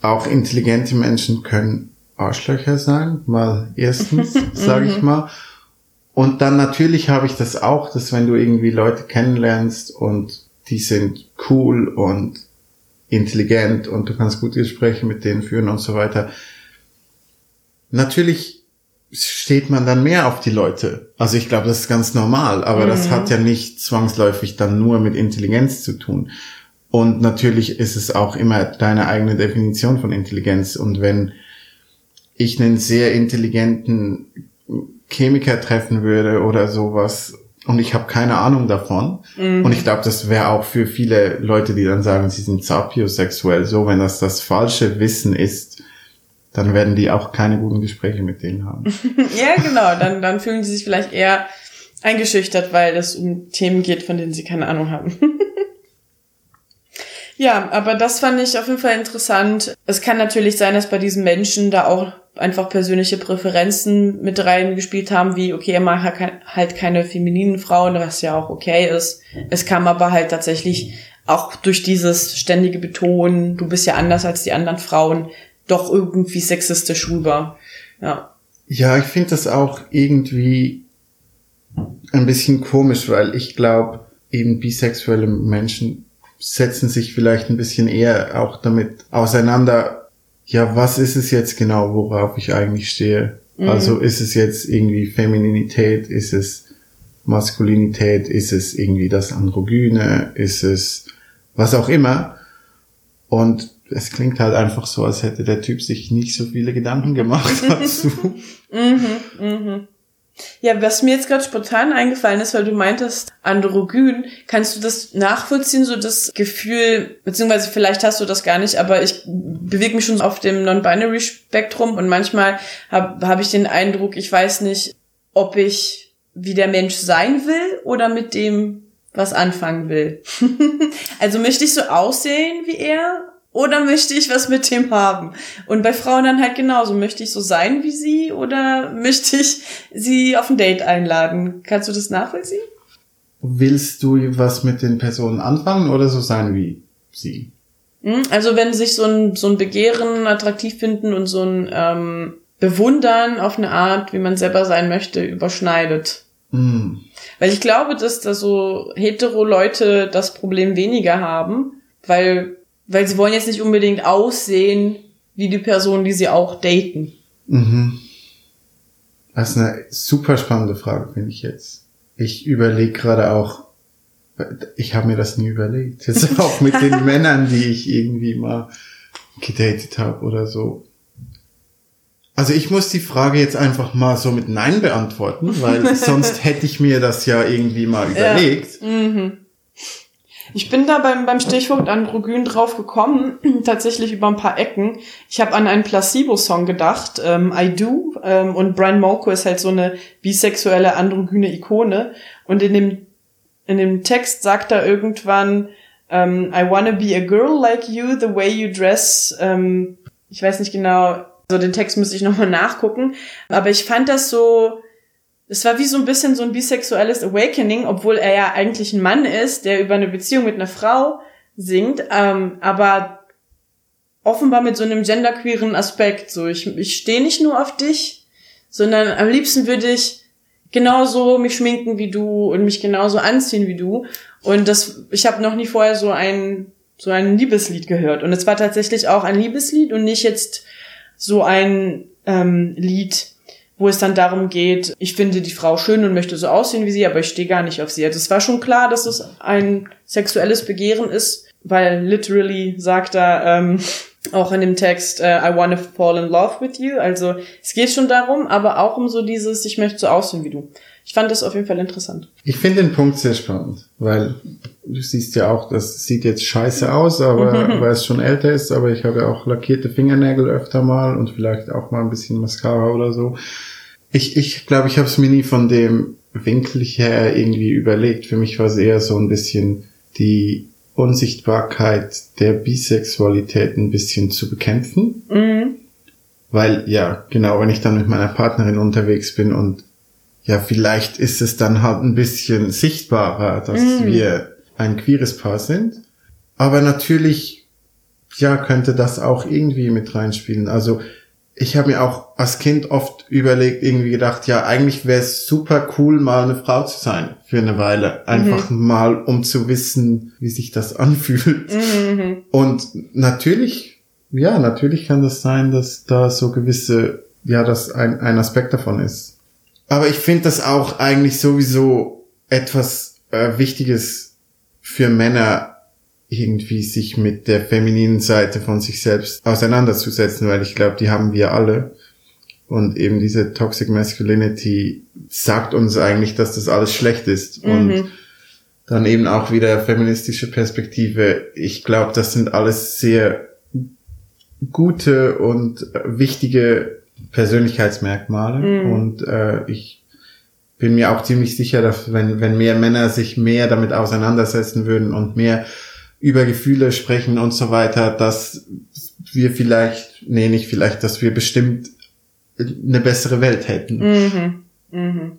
auch intelligente Menschen können Arschlöcher sein, mal erstens, [LAUGHS] sage ich mhm. mal. Und dann natürlich habe ich das auch, dass wenn du irgendwie Leute kennenlernst und die sind cool und intelligent und du kannst gute Gespräche mit denen führen und so weiter. Natürlich steht man dann mehr auf die Leute. Also ich glaube, das ist ganz normal, aber mhm. das hat ja nicht zwangsläufig dann nur mit Intelligenz zu tun. Und natürlich ist es auch immer deine eigene Definition von Intelligenz. Und wenn ich einen sehr intelligenten Chemiker treffen würde oder sowas und ich habe keine Ahnung davon. Mhm. Und ich glaube, das wäre auch für viele Leute, die dann sagen, sie sind sapiosexuell, so, wenn das das falsche Wissen ist, dann werden die auch keine guten Gespräche mit denen haben. [LAUGHS] ja, genau. Dann, dann fühlen sie sich vielleicht eher eingeschüchtert, weil es um Themen geht, von denen sie keine Ahnung haben. [LAUGHS] ja, aber das fand ich auf jeden Fall interessant. Es kann natürlich sein, dass bei diesen Menschen da auch einfach persönliche Präferenzen mit reingespielt haben, wie, okay, er mag halt keine femininen Frauen, was ja auch okay ist. Es kam aber halt tatsächlich auch durch dieses ständige Betonen, du bist ja anders als die anderen Frauen, doch irgendwie sexistisch rüber. Ja. Ja, ich finde das auch irgendwie ein bisschen komisch, weil ich glaube, eben bisexuelle Menschen setzen sich vielleicht ein bisschen eher auch damit auseinander, ja, was ist es jetzt genau, worauf ich eigentlich stehe? Mhm. Also ist es jetzt irgendwie Femininität, ist es Maskulinität, ist es irgendwie das Androgyne, ist es was auch immer. Und es klingt halt einfach so, als hätte der Typ sich nicht so viele Gedanken gemacht [LAUGHS] dazu. mhm, mhm. Ja, was mir jetzt gerade spontan eingefallen ist, weil du meintest androgyn, kannst du das nachvollziehen, so das Gefühl, beziehungsweise vielleicht hast du das gar nicht, aber ich bewege mich schon auf dem Non-Binary-Spektrum und manchmal habe hab ich den Eindruck, ich weiß nicht, ob ich wie der Mensch sein will oder mit dem, was anfangen will. [LAUGHS] also möchte ich so aussehen wie er oder möchte ich was mit dem haben? Und bei Frauen dann halt genauso. Möchte ich so sein wie sie oder [LAUGHS] möchte ich sie auf ein Date einladen? Kannst du das nachvollziehen? Willst du was mit den Personen anfangen oder so sein wie sie? Hm, also wenn sich so ein, so ein Begehren attraktiv finden und so ein ähm, Bewundern auf eine Art, wie man selber sein möchte, überschneidet. Mm. Weil ich glaube, dass da so hetero Leute das Problem weniger haben, weil, weil sie wollen jetzt nicht unbedingt aussehen wie die Person, die sie auch daten. Mhm. Das ist eine super spannende Frage, finde ich jetzt. Ich überlege gerade auch, ich habe mir das nie überlegt. Jetzt [LAUGHS] auch mit den Männern, die ich irgendwie mal gedatet habe oder so. Also ich muss die Frage jetzt einfach mal so mit Nein beantworten, weil [LAUGHS] sonst hätte ich mir das ja irgendwie mal überlegt. Ja. Mhm. Ich bin da beim, beim Stichwort Androgyn drauf gekommen, [CLEARS THROAT] tatsächlich über ein paar Ecken. Ich habe an einen Placebo-Song gedacht, ähm, I Do, ähm, und Brian Molko ist halt so eine bisexuelle androgyne Ikone. Und in dem, in dem Text sagt er irgendwann, ähm, I wanna be a girl like you, the way you dress. Ähm, ich weiß nicht genau, so den Text müsste ich nochmal nachgucken. Aber ich fand das so, es war wie so ein bisschen so ein bisexuelles Awakening, obwohl er ja eigentlich ein Mann ist, der über eine Beziehung mit einer Frau singt, ähm, aber offenbar mit so einem genderqueeren Aspekt. So, ich, ich stehe nicht nur auf dich, sondern am liebsten würde ich genauso mich schminken wie du und mich genauso anziehen wie du. Und das, ich habe noch nie vorher so ein so ein Liebeslied gehört. Und es war tatsächlich auch ein Liebeslied und nicht jetzt so ein ähm, Lied, wo es dann darum geht, ich finde die Frau schön und möchte so aussehen wie sie, aber ich stehe gar nicht auf sie. Also es war schon klar, dass es ein sexuelles Begehren ist, weil literally sagt er ähm, [LAUGHS] auch in dem Text, uh, I wanna fall in love with you. Also es geht schon darum, aber auch um so dieses, ich möchte so aussehen wie du. Ich fand das auf jeden Fall interessant. Ich finde den Punkt sehr spannend, weil du siehst ja auch, das sieht jetzt scheiße aus, aber [LAUGHS] weil es schon älter ist, aber ich habe ja auch lackierte Fingernägel öfter mal und vielleicht auch mal ein bisschen Mascara oder so. Ich ich, glaube, ich habe es mir nie von dem Winkel her irgendwie überlegt. Für mich war es eher so ein bisschen die Unsichtbarkeit der Bisexualität ein bisschen zu bekämpfen. Mhm. Weil, ja, genau, wenn ich dann mit meiner Partnerin unterwegs bin und ja, vielleicht ist es dann halt ein bisschen sichtbarer, dass mm. wir ein queeres Paar sind. Aber natürlich, ja, könnte das auch irgendwie mit reinspielen. Also ich habe mir auch als Kind oft überlegt, irgendwie gedacht, ja, eigentlich wäre es super cool, mal eine Frau zu sein für eine Weile. Einfach mhm. mal, um zu wissen, wie sich das anfühlt. Mhm. Und natürlich, ja, natürlich kann das sein, dass da so gewisse, ja, das ein, ein Aspekt davon ist. Aber ich finde das auch eigentlich sowieso etwas äh, Wichtiges für Männer, irgendwie sich mit der femininen Seite von sich selbst auseinanderzusetzen, weil ich glaube, die haben wir alle. Und eben diese Toxic Masculinity sagt uns eigentlich, dass das alles schlecht ist. Mhm. Und dann eben auch wieder feministische Perspektive. Ich glaube, das sind alles sehr gute und wichtige Persönlichkeitsmerkmale mhm. und äh, ich bin mir auch ziemlich sicher, dass wenn, wenn mehr Männer sich mehr damit auseinandersetzen würden und mehr über Gefühle sprechen und so weiter, dass wir vielleicht, nee, nicht vielleicht, dass wir bestimmt eine bessere Welt hätten. Mhm. Mhm.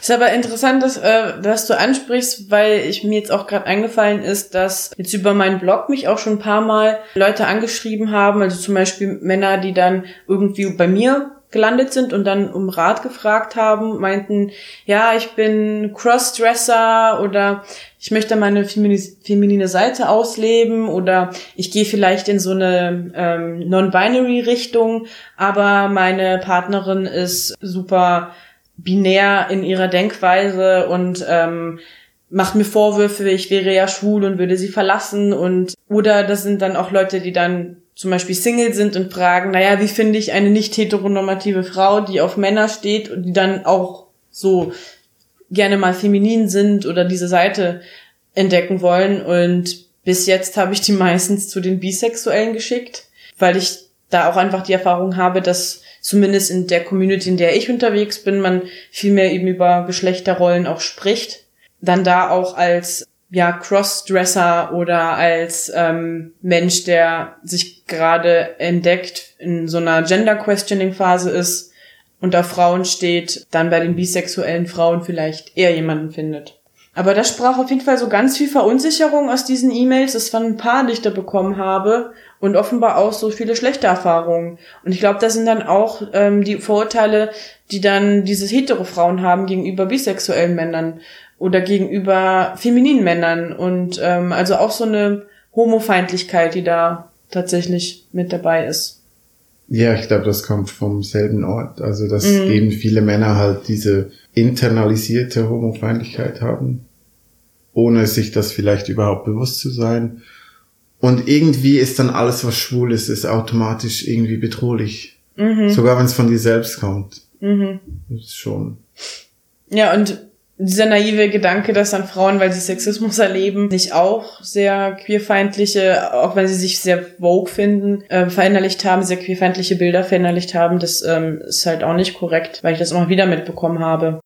Ist aber interessant, dass, äh, dass du ansprichst, weil ich mir jetzt auch gerade eingefallen ist, dass jetzt über meinen Blog mich auch schon ein paar Mal Leute angeschrieben haben, also zum Beispiel Männer, die dann irgendwie bei mir gelandet sind und dann um Rat gefragt haben, meinten, ja, ich bin Crossdresser oder ich möchte meine feminine Seite ausleben oder ich gehe vielleicht in so eine ähm, Non-Binary-Richtung, aber meine Partnerin ist super binär in ihrer Denkweise und ähm, macht mir Vorwürfe, ich wäre ja schwul und würde sie verlassen und oder das sind dann auch Leute, die dann zum Beispiel Single sind und fragen, naja, wie finde ich eine nicht heteronormative Frau, die auf Männer steht und die dann auch so gerne mal feminin sind oder diese Seite entdecken wollen und bis jetzt habe ich die meistens zu den Bisexuellen geschickt, weil ich da auch einfach die Erfahrung habe, dass zumindest in der Community, in der ich unterwegs bin, man viel mehr eben über Geschlechterrollen auch spricht. Dann da auch als ja, Crossdresser oder als ähm, Mensch, der sich gerade entdeckt, in so einer Gender-Questioning-Phase ist und auf Frauen steht, dann bei den bisexuellen Frauen vielleicht eher jemanden findet. Aber da sprach auf jeden Fall so ganz viel Verunsicherung aus diesen E-Mails. Das waren ein paar, da bekommen habe. Und offenbar auch so viele schlechte Erfahrungen. Und ich glaube, da sind dann auch ähm, die Vorurteile, die dann diese hetero Frauen haben gegenüber bisexuellen Männern oder gegenüber femininen Männern. Und ähm, also auch so eine Homofeindlichkeit, die da tatsächlich mit dabei ist. Ja, ich glaube, das kommt vom selben Ort. Also, dass mhm. eben viele Männer halt diese internalisierte Homofeindlichkeit haben, ohne sich das vielleicht überhaupt bewusst zu sein. Und irgendwie ist dann alles, was schwul ist, ist automatisch irgendwie bedrohlich. Mhm. Sogar wenn es von dir selbst kommt. Mhm. Das ist schon. Ja, und dieser naive Gedanke, dass dann Frauen, weil sie Sexismus erleben, nicht auch sehr queerfeindliche, auch wenn sie sich sehr vogue finden, äh, verinnerlicht haben, sehr queerfeindliche Bilder verinnerlicht haben, das ähm, ist halt auch nicht korrekt, weil ich das immer wieder mitbekommen habe.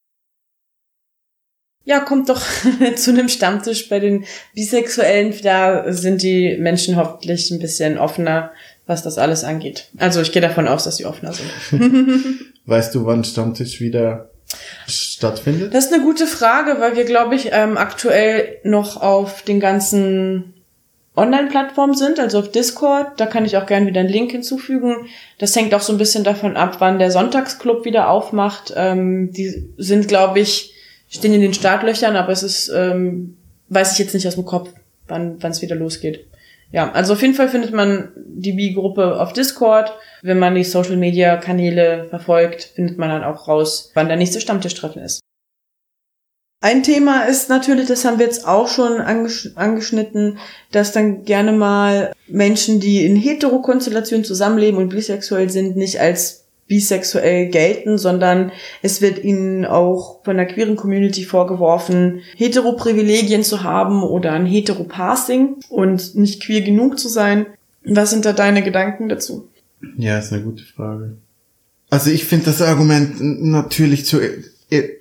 Ja, kommt doch [LAUGHS] zu einem Stammtisch bei den Bisexuellen. Da sind die Menschen hoffentlich ein bisschen offener, was das alles angeht. Also ich gehe davon aus, dass sie offener sind. [LAUGHS] [LAUGHS] weißt du, wann Stammtisch wieder stattfindet? Das ist eine gute Frage, weil wir, glaube ich, ähm, aktuell noch auf den ganzen Online-Plattformen sind, also auf Discord. Da kann ich auch gerne wieder einen Link hinzufügen. Das hängt auch so ein bisschen davon ab, wann der Sonntagsclub wieder aufmacht. Ähm, die sind, glaube ich, stehen in den Startlöchern, aber es ist, ähm, weiß ich jetzt nicht aus dem Kopf, wann es wieder losgeht. Ja, also auf jeden Fall findet man die Bi-Gruppe auf Discord. Wenn man die Social-Media-Kanäle verfolgt, findet man dann auch raus, wann der nächste Stammtischtreffen ist. Ein Thema ist natürlich, das haben wir jetzt auch schon angesch angeschnitten, dass dann gerne mal Menschen, die in Heterokonstellationen zusammenleben und bisexuell sind, nicht als bisexuell gelten, sondern es wird ihnen auch von der queeren Community vorgeworfen, Heteroprivilegien zu haben oder ein Heteropassing und nicht queer genug zu sein. Was sind da deine Gedanken dazu? Ja, ist eine gute Frage. Also ich finde das Argument natürlich zu,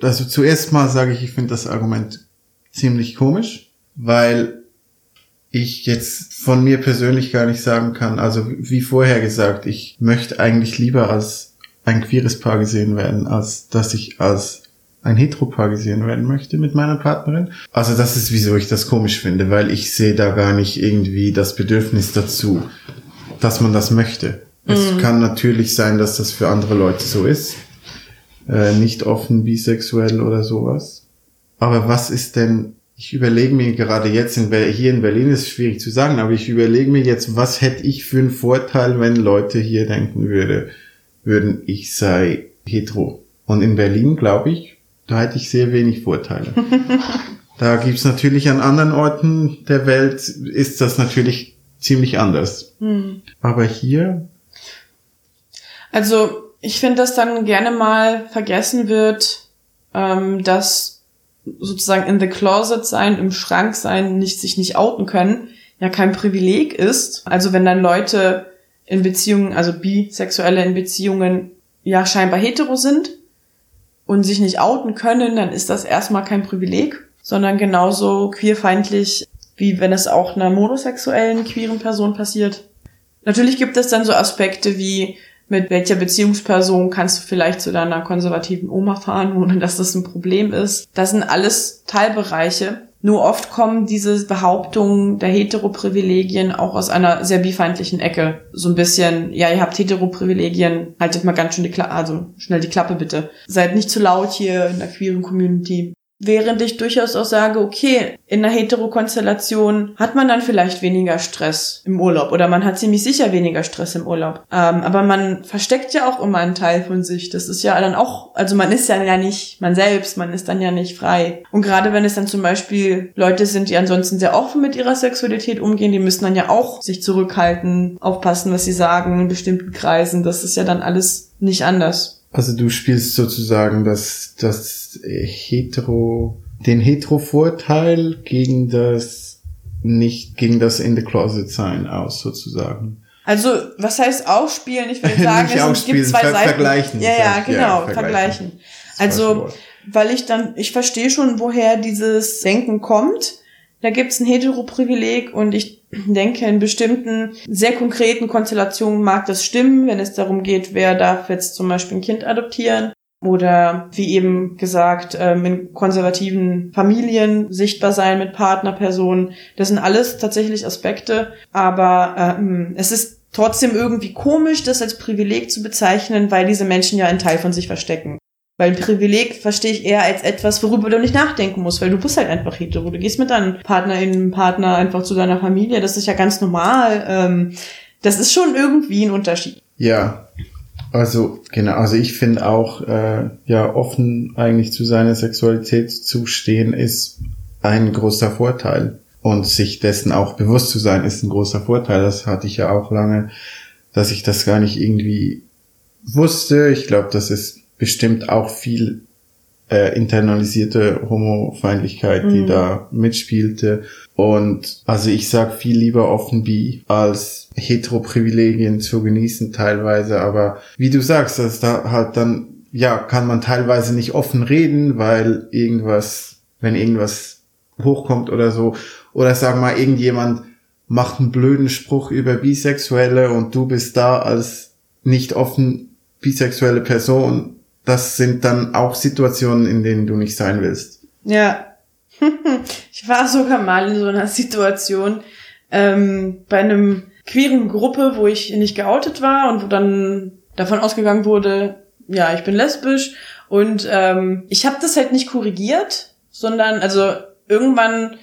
also zuerst mal sage ich, ich finde das Argument ziemlich komisch, weil ich jetzt von mir persönlich gar nicht sagen kann, also wie vorher gesagt, ich möchte eigentlich lieber als ein queeres Paar gesehen werden, als dass ich als ein Heteropaar gesehen werden möchte mit meiner Partnerin. Also das ist, wieso ich das komisch finde, weil ich sehe da gar nicht irgendwie das Bedürfnis dazu, dass man das möchte. Mhm. Es kann natürlich sein, dass das für andere Leute so ist. Äh, nicht offen bisexuell oder sowas. Aber was ist denn, ich überlege mir gerade jetzt, in, hier in Berlin ist es schwierig zu sagen, aber ich überlege mir jetzt, was hätte ich für einen Vorteil, wenn Leute hier denken würde, würden, ich sei hetero. Und in Berlin, glaube ich, da hätte ich sehr wenig Vorteile. [LAUGHS] da gibt's natürlich an anderen Orten der Welt, ist das natürlich ziemlich anders. Hm. Aber hier. Also, ich finde, dass dann gerne mal vergessen wird, ähm, dass sozusagen in the closet sein, im Schrank sein, nicht sich nicht outen können, ja kein Privileg ist. Also wenn dann Leute in Beziehungen, also Bisexuelle in Beziehungen ja scheinbar hetero sind und sich nicht outen können, dann ist das erstmal kein Privileg, sondern genauso queerfeindlich, wie wenn es auch einer monosexuellen queeren Person passiert. Natürlich gibt es dann so Aspekte wie, mit welcher Beziehungsperson kannst du vielleicht zu deiner konservativen Oma fahren, ohne dass das ein Problem ist. Das sind alles Teilbereiche, nur oft kommen diese Behauptungen der Heteroprivilegien auch aus einer sehr bifeindlichen Ecke. So ein bisschen, ja, ihr habt Heteroprivilegien, haltet mal ganz schön die Klappe, also schnell die Klappe bitte. Seid nicht zu laut hier in der queeren Community. Während ich durchaus auch sage, okay, in einer Heterokonstellation hat man dann vielleicht weniger Stress im Urlaub oder man hat ziemlich sicher weniger Stress im Urlaub. Ähm, aber man versteckt ja auch immer einen Teil von sich. Das ist ja dann auch, also man ist ja nicht man selbst, man ist dann ja nicht frei. Und gerade wenn es dann zum Beispiel Leute sind, die ansonsten sehr offen mit ihrer Sexualität umgehen, die müssen dann ja auch sich zurückhalten, aufpassen, was sie sagen in bestimmten Kreisen. Das ist ja dann alles nicht anders. Also du spielst sozusagen das, das Hetero, den Hetero-Vorteil gegen das nicht gegen das in the closet sein aus sozusagen. Also, was heißt aufspielen? Ich würde [LAUGHS] sagen, es gibt zwei Seiten. Vergleichen. Ja, ja, genau, ja, vergleichen. vergleichen. Also, weil ich dann, ich verstehe schon, woher dieses Denken kommt. Da gibt's ein Heteroprivileg und ich denke, in bestimmten sehr konkreten Konstellationen mag das stimmen, wenn es darum geht, wer darf jetzt zum Beispiel ein Kind adoptieren oder wie eben gesagt, ähm, in konservativen Familien sichtbar sein mit Partnerpersonen. Das sind alles tatsächlich Aspekte, aber ähm, es ist trotzdem irgendwie komisch, das als Privileg zu bezeichnen, weil diese Menschen ja einen Teil von sich verstecken. Weil Privileg verstehe ich eher als etwas, worüber du nicht nachdenken musst, weil du bist halt einfach hetero. Du gehst mit deinem Partnerin, Partner einfach zu deiner Familie. Das ist ja ganz normal. Ähm, das ist schon irgendwie ein Unterschied. Ja, also genau. Also ich finde auch, äh, ja, offen eigentlich zu seiner Sexualität zu stehen, ist ein großer Vorteil. Und sich dessen auch bewusst zu sein, ist ein großer Vorteil. Das hatte ich ja auch lange, dass ich das gar nicht irgendwie wusste. Ich glaube, das ist bestimmt auch viel äh, internalisierte Homofeindlichkeit, die mhm. da mitspielte. Und also ich sag viel lieber offen bi als Heteroprivilegien zu genießen teilweise. Aber wie du sagst, dass da halt dann, ja, kann man teilweise nicht offen reden, weil irgendwas, wenn irgendwas hochkommt oder so, oder sag mal, irgendjemand macht einen blöden Spruch über Bisexuelle und du bist da als nicht offen bisexuelle Person das sind dann auch Situationen, in denen du nicht sein willst. Ja. [LAUGHS] ich war sogar mal in so einer Situation ähm, bei einem queeren Gruppe, wo ich nicht geoutet war und wo dann davon ausgegangen wurde, ja, ich bin lesbisch und ähm, ich habe das halt nicht korrigiert, sondern also irgendwann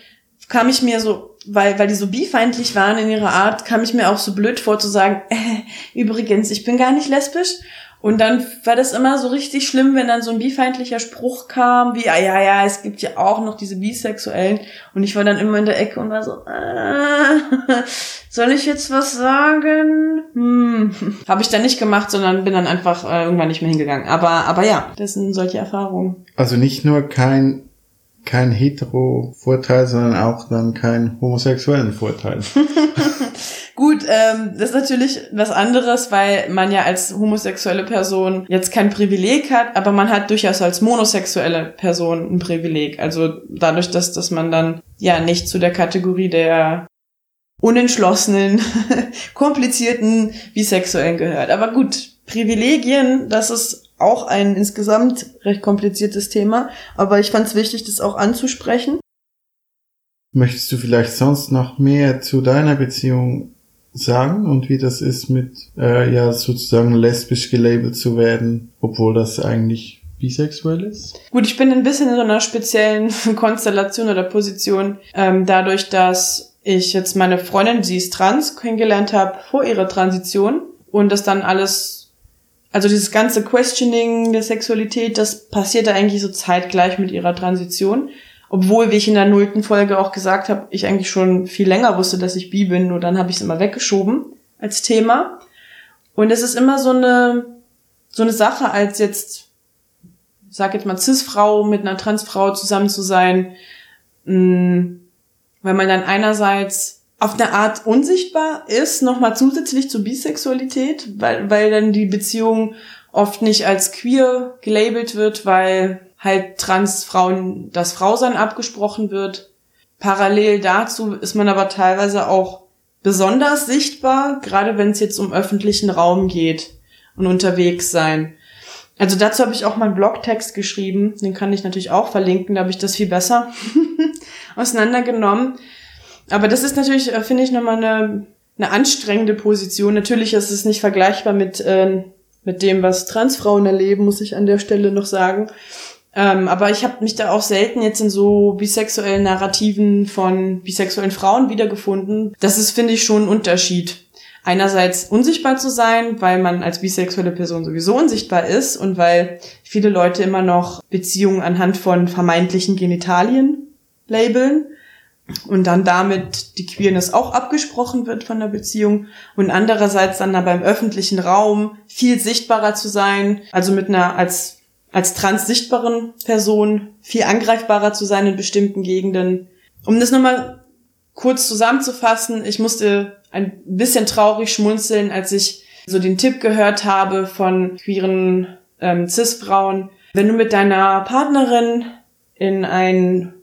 kam ich mir so, weil weil die so bifeindlich waren in ihrer Art, kam ich mir auch so blöd vor zu sagen, äh, [LAUGHS] übrigens, ich bin gar nicht lesbisch und dann war das immer so richtig schlimm, wenn dann so ein bifeindlicher Spruch kam, wie, ah ja, ja, es gibt ja auch noch diese Bisexuellen. Und ich war dann immer in der Ecke und war so, äh, [LAUGHS] soll ich jetzt was sagen? Hm. [LAUGHS] Habe ich dann nicht gemacht, sondern bin dann einfach äh, irgendwann nicht mehr hingegangen. Aber, aber ja, das sind solche Erfahrungen. Also nicht nur kein kein hetero-Vorteil, sondern auch dann kein homosexuellen Vorteil. [LAUGHS] Gut, ähm, das ist natürlich was anderes, weil man ja als homosexuelle Person jetzt kein Privileg hat, aber man hat durchaus als monosexuelle Person ein Privileg. Also dadurch, dass, dass man dann ja nicht zu der Kategorie der unentschlossenen, [LAUGHS] komplizierten Bisexuellen gehört. Aber gut, Privilegien, das ist auch ein insgesamt recht kompliziertes Thema, aber ich fand es wichtig, das auch anzusprechen. Möchtest du vielleicht sonst noch mehr zu deiner Beziehung sagen und wie das ist mit äh, ja sozusagen lesbisch gelabelt zu werden, obwohl das eigentlich bisexuell ist? Gut, ich bin ein bisschen in so einer speziellen [LAUGHS] Konstellation oder Position, ähm, dadurch, dass ich jetzt meine Freundin, sie ist trans, kennengelernt habe vor ihrer Transition und das dann alles also dieses ganze Questioning der Sexualität, das passierte eigentlich so zeitgleich mit ihrer Transition. Obwohl, wie ich in der nullten Folge auch gesagt habe, ich eigentlich schon viel länger wusste, dass ich bi bin, nur dann habe ich es immer weggeschoben als Thema. Und es ist immer so eine, so eine Sache, als jetzt, ich sag jetzt mal, Cis-Frau mit einer Transfrau zusammen zu sein, mh, mm, weil man dann einerseits auf eine Art unsichtbar ist, nochmal zusätzlich zur Bisexualität, weil, weil dann die Beziehung oft nicht als queer gelabelt wird, weil halt Transfrauen das Frausein abgesprochen wird. Parallel dazu ist man aber teilweise auch besonders sichtbar, gerade wenn es jetzt um öffentlichen Raum geht und unterwegs sein. Also dazu habe ich auch mal einen Blogtext geschrieben, den kann ich natürlich auch verlinken, da habe ich das viel besser [LAUGHS] auseinandergenommen. Aber das ist natürlich, äh, finde ich, nochmal eine, eine anstrengende Position. Natürlich ist es nicht vergleichbar mit, äh, mit dem, was Transfrauen erleben, muss ich an der Stelle noch sagen. Ähm, aber ich habe mich da auch selten jetzt in so bisexuellen Narrativen von bisexuellen Frauen wiedergefunden. Das ist, finde ich, schon ein Unterschied. Einerseits unsichtbar zu sein, weil man als bisexuelle Person sowieso unsichtbar ist und weil viele Leute immer noch Beziehungen anhand von vermeintlichen Genitalien labeln und dann damit die Queerness auch abgesprochen wird von der Beziehung und andererseits dann aber im öffentlichen Raum viel sichtbarer zu sein, also mit einer als als trans sichtbaren Person viel angreifbarer zu sein in bestimmten Gegenden. Um das nochmal kurz zusammenzufassen, ich musste ein bisschen traurig schmunzeln, als ich so den Tipp gehört habe von queeren ähm, Cis-Frauen, wenn du mit deiner Partnerin in ein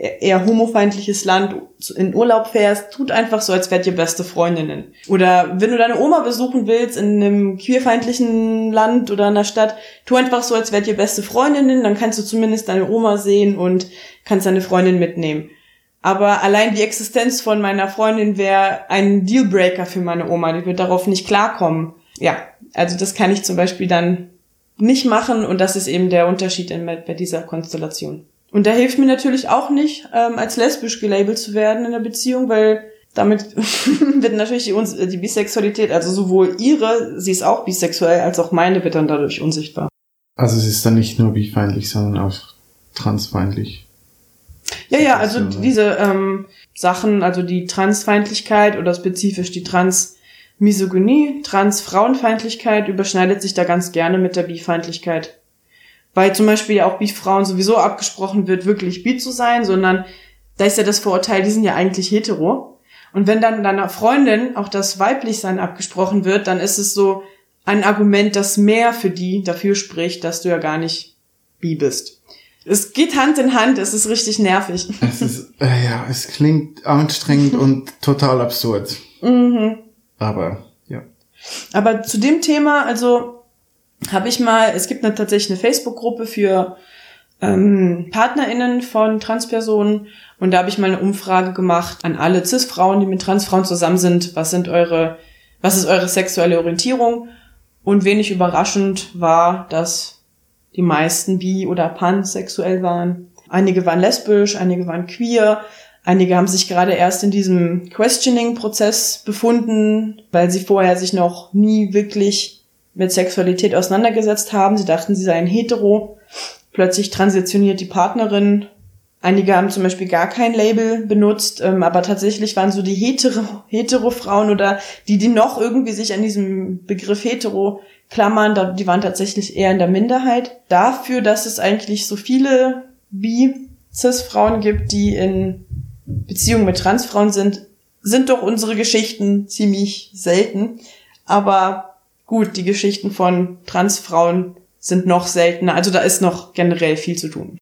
eher homofeindliches Land in Urlaub fährst, tut einfach so, als wärt ihr beste Freundinnen. Oder wenn du deine Oma besuchen willst in einem queerfeindlichen Land oder einer Stadt, tu einfach so, als wärt ihr beste Freundinnen, dann kannst du zumindest deine Oma sehen und kannst deine Freundin mitnehmen. Aber allein die Existenz von meiner Freundin wäre ein Dealbreaker für meine Oma. Die wird darauf nicht klarkommen. Ja, also das kann ich zum Beispiel dann nicht machen und das ist eben der Unterschied in, bei dieser Konstellation. Und da hilft mir natürlich auch nicht, ähm, als lesbisch gelabelt zu werden in der Beziehung, weil damit [LAUGHS] wird natürlich die, die Bisexualität, also sowohl ihre, sie ist auch bisexuell, als auch meine wird dann dadurch unsichtbar. Also es ist dann nicht nur bifeindlich, sondern auch transfeindlich. Ja, ja, also diese ähm, Sachen, also die Transfeindlichkeit oder spezifisch die Transmisogynie, Transfrauenfeindlichkeit überschneidet sich da ganz gerne mit der Bifeindlichkeit. Weil zum Beispiel ja auch Bi-Frauen sowieso abgesprochen wird, wirklich bi zu sein, sondern da ist ja das Vorurteil, die sind ja eigentlich hetero. Und wenn dann deiner Freundin auch das Weiblichsein abgesprochen wird, dann ist es so ein Argument, das mehr für die dafür spricht, dass du ja gar nicht bi bist. Es geht Hand in Hand, es ist richtig nervig. [LAUGHS] Es ist, äh, ja, es klingt anstrengend und total absurd. Mhm. Aber, ja. Aber zu dem Thema, also habe ich mal, es gibt eine, tatsächlich eine Facebook-Gruppe für ähm, PartnerInnen von Transpersonen und da habe ich mal eine Umfrage gemacht an alle Cis-Frauen, die mit Transfrauen zusammen sind. Was sind eure, was ist eure sexuelle Orientierung? Und wenig überraschend war, dass die meisten bi- oder pansexuell waren. Einige waren lesbisch, einige waren queer, einige haben sich gerade erst in diesem Questioning-Prozess befunden, weil sie vorher sich noch nie wirklich mit Sexualität auseinandergesetzt haben. Sie dachten, sie seien hetero. Plötzlich transitioniert die Partnerin. Einige haben zum Beispiel gar kein Label benutzt, ähm, aber tatsächlich waren so die hetero, hetero Frauen oder die, die noch irgendwie sich an diesem Begriff hetero klammern, die waren tatsächlich eher in der Minderheit. Dafür, dass es eigentlich so viele bi-cis-Frauen gibt, die in Beziehungen mit Transfrauen sind, sind doch unsere Geschichten ziemlich selten. Aber Gut, die Geschichten von Transfrauen sind noch seltener, also da ist noch generell viel zu tun.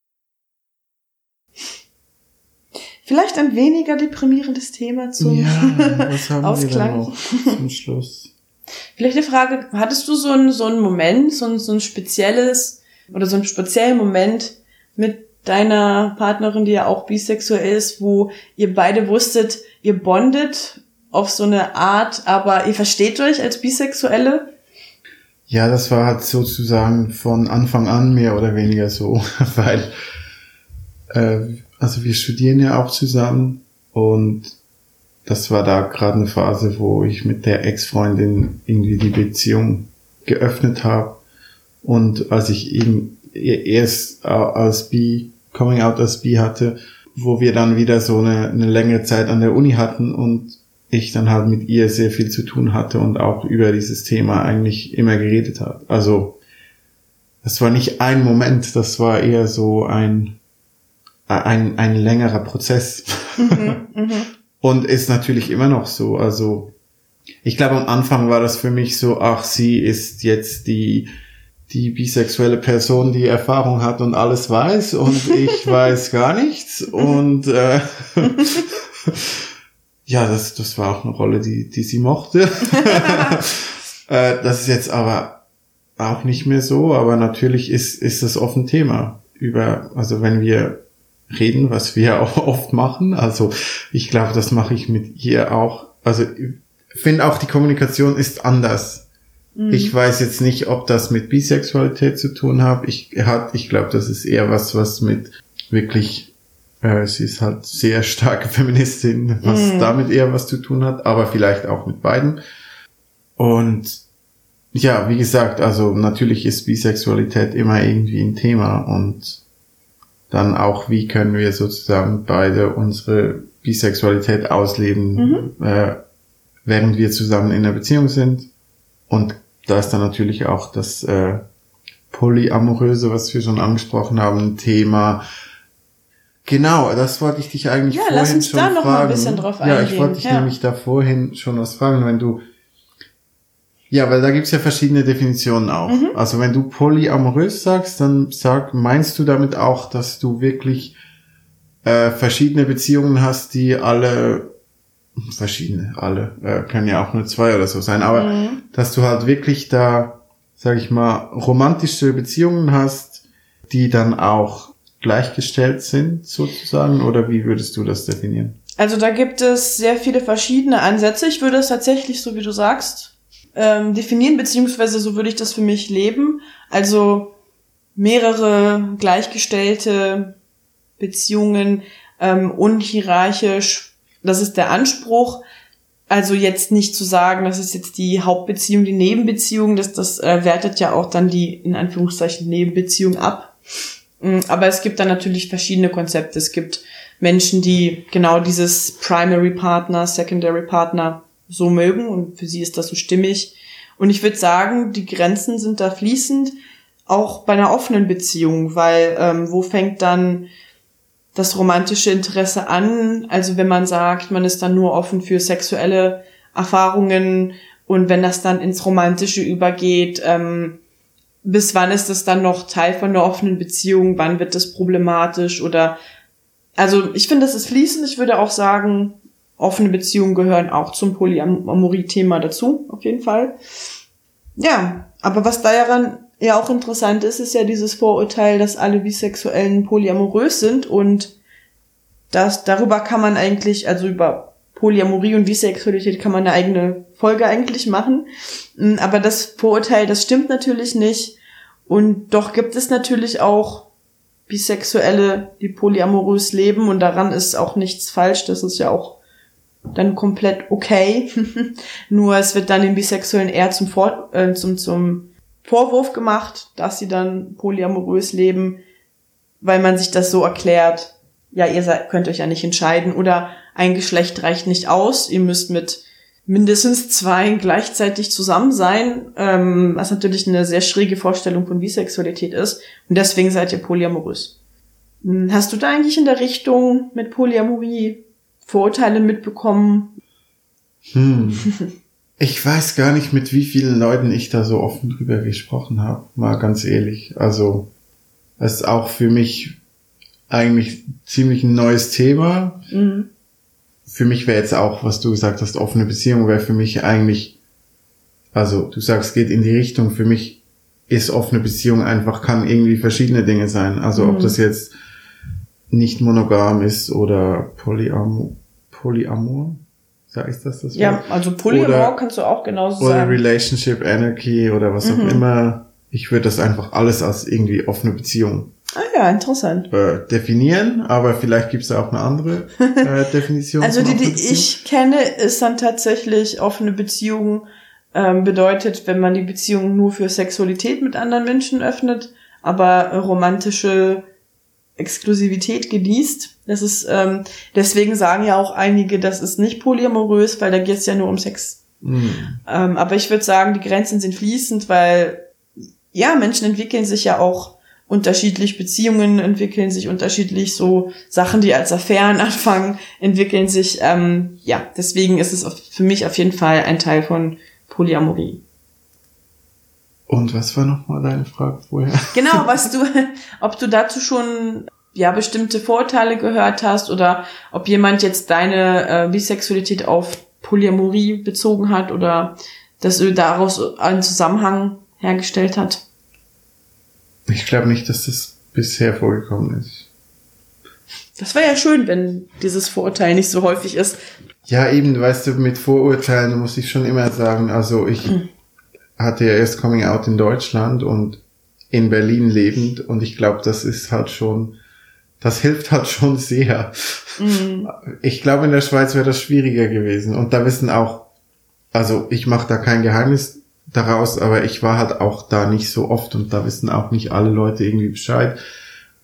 Vielleicht ein weniger deprimierendes Thema zum ja, was [LAUGHS] haben Ausklang. Wir zum Schluss. Vielleicht eine Frage, hattest du so einen, so einen Moment, so ein, so ein spezielles oder so einen speziellen Moment mit deiner Partnerin, die ja auch bisexuell ist, wo ihr beide wusstet, ihr bondet auf so eine Art, aber ihr versteht euch als Bisexuelle? Ja, das war halt sozusagen von Anfang an mehr oder weniger so, [LAUGHS] weil äh, also wir studieren ja auch zusammen und das war da gerade eine Phase, wo ich mit der Ex-Freundin irgendwie die Beziehung geöffnet habe und als ich eben erst als B Coming Out als B hatte, wo wir dann wieder so eine, eine längere Zeit an der Uni hatten und ich dann halt mit ihr sehr viel zu tun hatte und auch über dieses Thema eigentlich immer geredet hat. Also das war nicht ein Moment, das war eher so ein ein, ein längerer Prozess. Mhm, mh. [LAUGHS] Und ist natürlich immer noch so. Also ich glaube, am Anfang war das für mich so, ach, sie ist jetzt die, die bisexuelle Person, die Erfahrung hat und alles weiß und [LAUGHS] ich weiß gar nichts. Und äh, [LAUGHS] Ja, das, das war auch eine Rolle, die, die sie mochte. [LAUGHS] [LAUGHS] äh, das ist jetzt aber auch nicht mehr so, aber natürlich ist, ist das offen Thema. Über, also wenn wir reden, was wir [LAUGHS] auch oft machen, also ich glaube, das mache ich mit ihr auch. Also ich finde auch die Kommunikation ist anders. Mhm. Ich weiß jetzt nicht, ob das mit Bisexualität zu tun hat. Ich, hat, ich glaube, das ist eher was, was mit wirklich äh, sie ist halt sehr starke [LAUGHS] Feministin, was mm. damit eher was zu tun hat, aber vielleicht auch mit beiden. Und ja, wie gesagt, also natürlich ist Bisexualität immer irgendwie ein Thema und dann auch, wie können wir sozusagen beide unsere Bisexualität ausleben, mhm. äh, während wir zusammen in einer Beziehung sind. Und da ist dann natürlich auch das äh, Polyamoröse, was wir schon angesprochen haben, ein Thema, Genau, das wollte ich dich eigentlich Ja, vorhin lass uns schon da noch fragen. mal ein bisschen drauf Ja, ich eingehen, wollte dich ja. nämlich da vorhin schon was fragen, wenn du ja, weil da gibt's ja verschiedene Definitionen auch. Mhm. Also wenn du polyamorös sagst, dann sag, meinst du damit auch, dass du wirklich äh, verschiedene Beziehungen hast, die alle verschiedene, alle, äh, können ja auch nur zwei oder so sein, aber Mhm. dass du halt wirklich da, sag ich mal, romantische Beziehungen hast, die dann auch gleichgestellt sind, sozusagen, oder wie würdest du das definieren? Also da gibt es sehr viele verschiedene Ansätze. Ich würde es tatsächlich, so wie du sagst, ähm, definieren, beziehungsweise so würde ich das für mich leben. Also mehrere gleichgestellte Beziehungen, ähm, unhierarchisch, das ist der Anspruch. Also jetzt nicht zu sagen, das ist jetzt die Hauptbeziehung, die Nebenbeziehung, das, das äh, wertet ja auch dann die, in Anführungszeichen, Nebenbeziehung ab. Mm, Aber es gibt dann natürlich verschiedene Konzepte. Es gibt Menschen, die genau dieses Primary Partner, Secondary Partner so mögen und für sie ist das so stimmig. Und ich würde sagen, die Grenzen sind da fließend, auch bei einer offenen Beziehung, weil ähm, wo fängt dann das romantische Interesse an? Also wenn man sagt, man ist dann nur offen für sexuelle Erfahrungen und wenn das dann ins Romantische übergeht, ähm, bis wann ist das dann noch Teil von einer offenen Beziehung? Wann wird das problematisch? Oder also ich finde, das ist fließend. Ich würde auch sagen, offene Beziehungen gehören auch zum Polyamorie-Thema dazu, auf jeden Fall. Ja, aber was daran ja auch interessant ist, ist ja dieses Vorurteil, dass alle Bisexuellen polyamorös sind und das, darüber kann man eigentlich, also über Polyamorie und Bisexualität kann man eine eigene Folge eigentlich machen. Aber das Vorurteil, das stimmt natürlich nicht. Und doch gibt es natürlich auch Bisexuelle, die polyamorös leben und daran ist auch nichts falsch. Das ist ja auch dann komplett okay. [LAUGHS] Nur es wird dann den Bisexuellen eher zum, Vor äh, zum, zum Vorwurf gemacht, dass sie dann polyamorös leben, weil man sich das so erklärt, ja, ihr könnt euch ja nicht entscheiden oder ein Geschlecht reicht nicht aus, ihr müsst mit mindestens zwei gleichzeitig zusammen sein, ähm, was natürlich eine sehr schräge Vorstellung von Bisexualität ist und deswegen seid ihr polyamorös. Hm, Hast du da eigentlich in der Richtung mit Polyamorie Vorurteile mitbekommen? Hm. [LAUGHS] Ich weiß gar nicht, mit wie vielen Leuten ich da so offen drüber gesprochen habe, mal ganz ehrlich. Also, das ist auch für mich eigentlich ziemlich ein neues Thema. Mhm. Für mich wäre jetzt auch, was du gesagt hast, offene Beziehung wäre für mich eigentlich, also du sagst, geht in die Richtung, für mich ist offene Beziehung einfach, kann irgendwie verschiedene Dinge sein. Also ob Mhm. das jetzt nicht monogam ist oder polyamor, polyamor, sag ich das? das Ja, Wort? also Polyamor Oder- kannst du auch genauso oder sagen. Relationship Anarchy oder was auch Mhm. immer. Ich würde das einfach alles als irgendwie offene Beziehung ja, interessant. äh, definieren, aber vielleicht gibt es auch eine andere äh, [LAUGHS] Definition. Also die, die ich kenne, ist dann tatsächlich offene Beziehung ähm, bedeutet, wenn man die Beziehung nur für Sexualität mit anderen Menschen öffnet, aber romantische Exklusivität genießt. Das ist, ähm, deswegen sagen ja auch einige, das ist nicht polyamorös, weil da geht es ja nur um Sex. Hm. Ähm, aber ich würde sagen, die Grenzen sind fließend, weil ja, Menschen entwickeln sich ja auch unterschiedlich, Beziehungen entwickeln sich unterschiedlich, so Sachen, die als Affären [LAUGHS] anfangen, entwickeln sich, ähm, ja, deswegen ist es für mich auf jeden Fall ein Teil von Polyamorie. Und was war nochmal deine Frage vorher? [LAUGHS] Genau, was du, ob du dazu schon ja bestimmte Vorteile gehört hast oder ob jemand jetzt deine äh, Bisexualität auf Polyamorie bezogen hat oder dass du daraus einen Zusammenhang hergestellt hat. Ich glaube nicht, dass das bisher vorgekommen ist. Das wäre ja schön, wenn dieses Vorurteil nicht so häufig ist. Ja, eben, weißt du, mit Vorurteilen muss ich schon immer sagen, also ich hatte ja erst Coming Out in Deutschland und in Berlin lebend und ich glaube, das ist halt schon, das hilft halt [LAUGHS] schon sehr. Mhm. Ich glaube, in der Schweiz wäre das schwieriger gewesen und da wissen auch, also ich mache da kein Geheimnis daraus, aber ich war halt auch da nicht so oft und da wissen auch nicht alle Leute irgendwie Bescheid.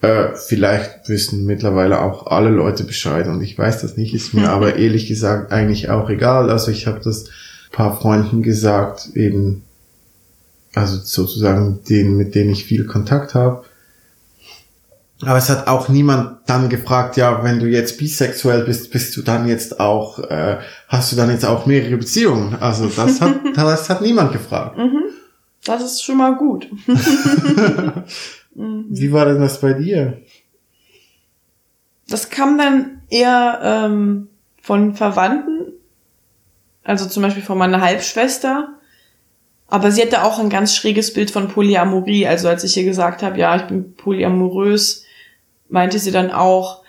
Äh, vielleicht wissen mittlerweile auch alle Leute Bescheid und ich weiß das nicht, ist mir [LAUGHS] aber ehrlich gesagt eigentlich auch egal. Also ich habe das paar Freunden gesagt, eben, also sozusagen denen, mit denen ich viel Kontakt habe. Aber es hat auch niemand dann gefragt, ja, wenn du jetzt bisexuell bist, bist du dann jetzt auch, äh, hast du dann jetzt auch mehrere Beziehungen? Also das hat, [LAUGHS] das hat niemand gefragt. Mhm. Das ist schon mal gut. [LAUGHS] Wie war denn das bei dir? Das kam dann eher ähm, von Verwandten, also zum Beispiel von meiner Halbschwester. Aber sie hatte auch ein ganz schräges Bild von Polyamorie. Also als ich ihr gesagt habe, ja, ich bin polyamorös, meinte sie dann auch,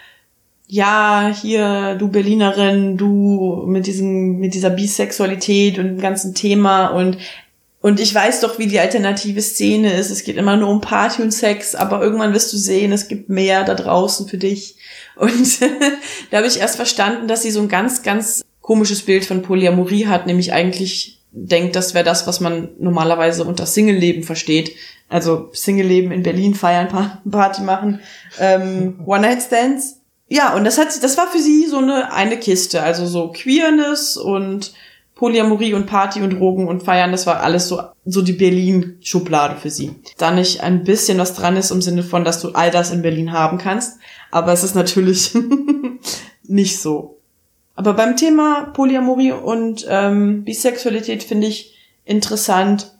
ja, hier, du Berlinerin, du mit diesem, mit dieser Bisexualität und dem ganzen Thema und und ich weiß doch, wie die alternative Szene ist. Es geht immer nur um Party und Sex, aber irgendwann wirst du sehen, es gibt mehr da draußen für dich. Und [LAUGHS] da habe ich erst verstanden, dass sie so ein ganz, ganz komisches Bild von Polyamorie hat, nämlich eigentlich denkt, das wäre das, was man normalerweise unter Single-Leben versteht. Also Single-Leben in Berlin feiern, Party machen, ähm, [LAUGHS] One-Night-Stands. Ja, und das hat, das war für sie so eine eine Kiste, also so Queerness und Polyamorie und Party und Drogen und Feiern, das war alles so, so die Berlin-Schublade für sie. Da nicht ein bisschen was dran ist im Sinne von, dass du all das in Berlin haben kannst, aber es ist natürlich [LAUGHS] nicht so. Aber beim Thema Polyamorie und ähm, Bisexualität finde ich interessant,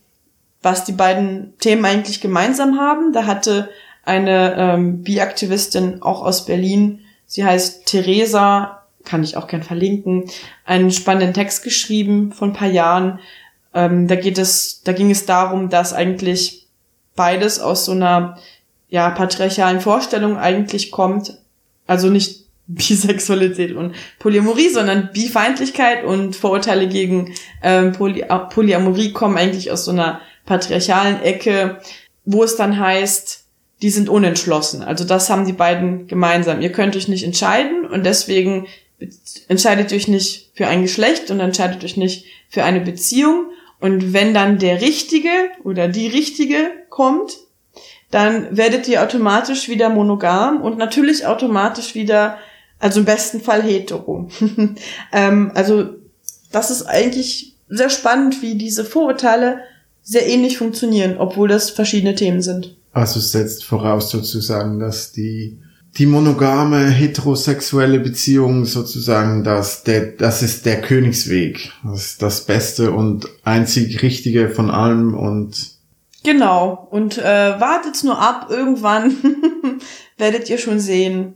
was die beiden Themen eigentlich gemeinsam haben. Da hatte eine ähm, Bi-Aktivistin auch aus Berlin, sie heißt Theresa kann ich auch gern verlinken, einen spannenden Text geschrieben von ein paar Jahren. Ähm, da geht es, da ging es darum, dass eigentlich beides aus so einer ja patriarchalen Vorstellung eigentlich kommt, also nicht Bisexualität und Polyamorie, sondern Bifeindlichkeit und Vorurteile gegen ähm, Poly Polyamorie kommen eigentlich aus so einer patriarchalen Ecke, wo es dann heißt, die sind unentschlossen. Also das haben die beiden gemeinsam. Ihr könnt euch nicht entscheiden und deswegen entscheidet euch nicht für ein Geschlecht und entscheidet euch nicht für eine Beziehung. Und wenn dann der Richtige oder die Richtige kommt, dann werdet ihr automatisch wieder monogam und natürlich automatisch wieder, also im besten Fall hetero. [LAUGHS] ähm, also das ist eigentlich sehr spannend, wie diese Vorurteile sehr ähnlich funktionieren, obwohl das verschiedene Themen sind. Also setzt voraus sozusagen, dass die die monogame heterosexuelle Beziehung sozusagen das der das ist der Königsweg das ist das Beste und einzig Richtige von allem und genau und äh, wartet nur ab irgendwann [LAUGHS] werdet ihr schon sehen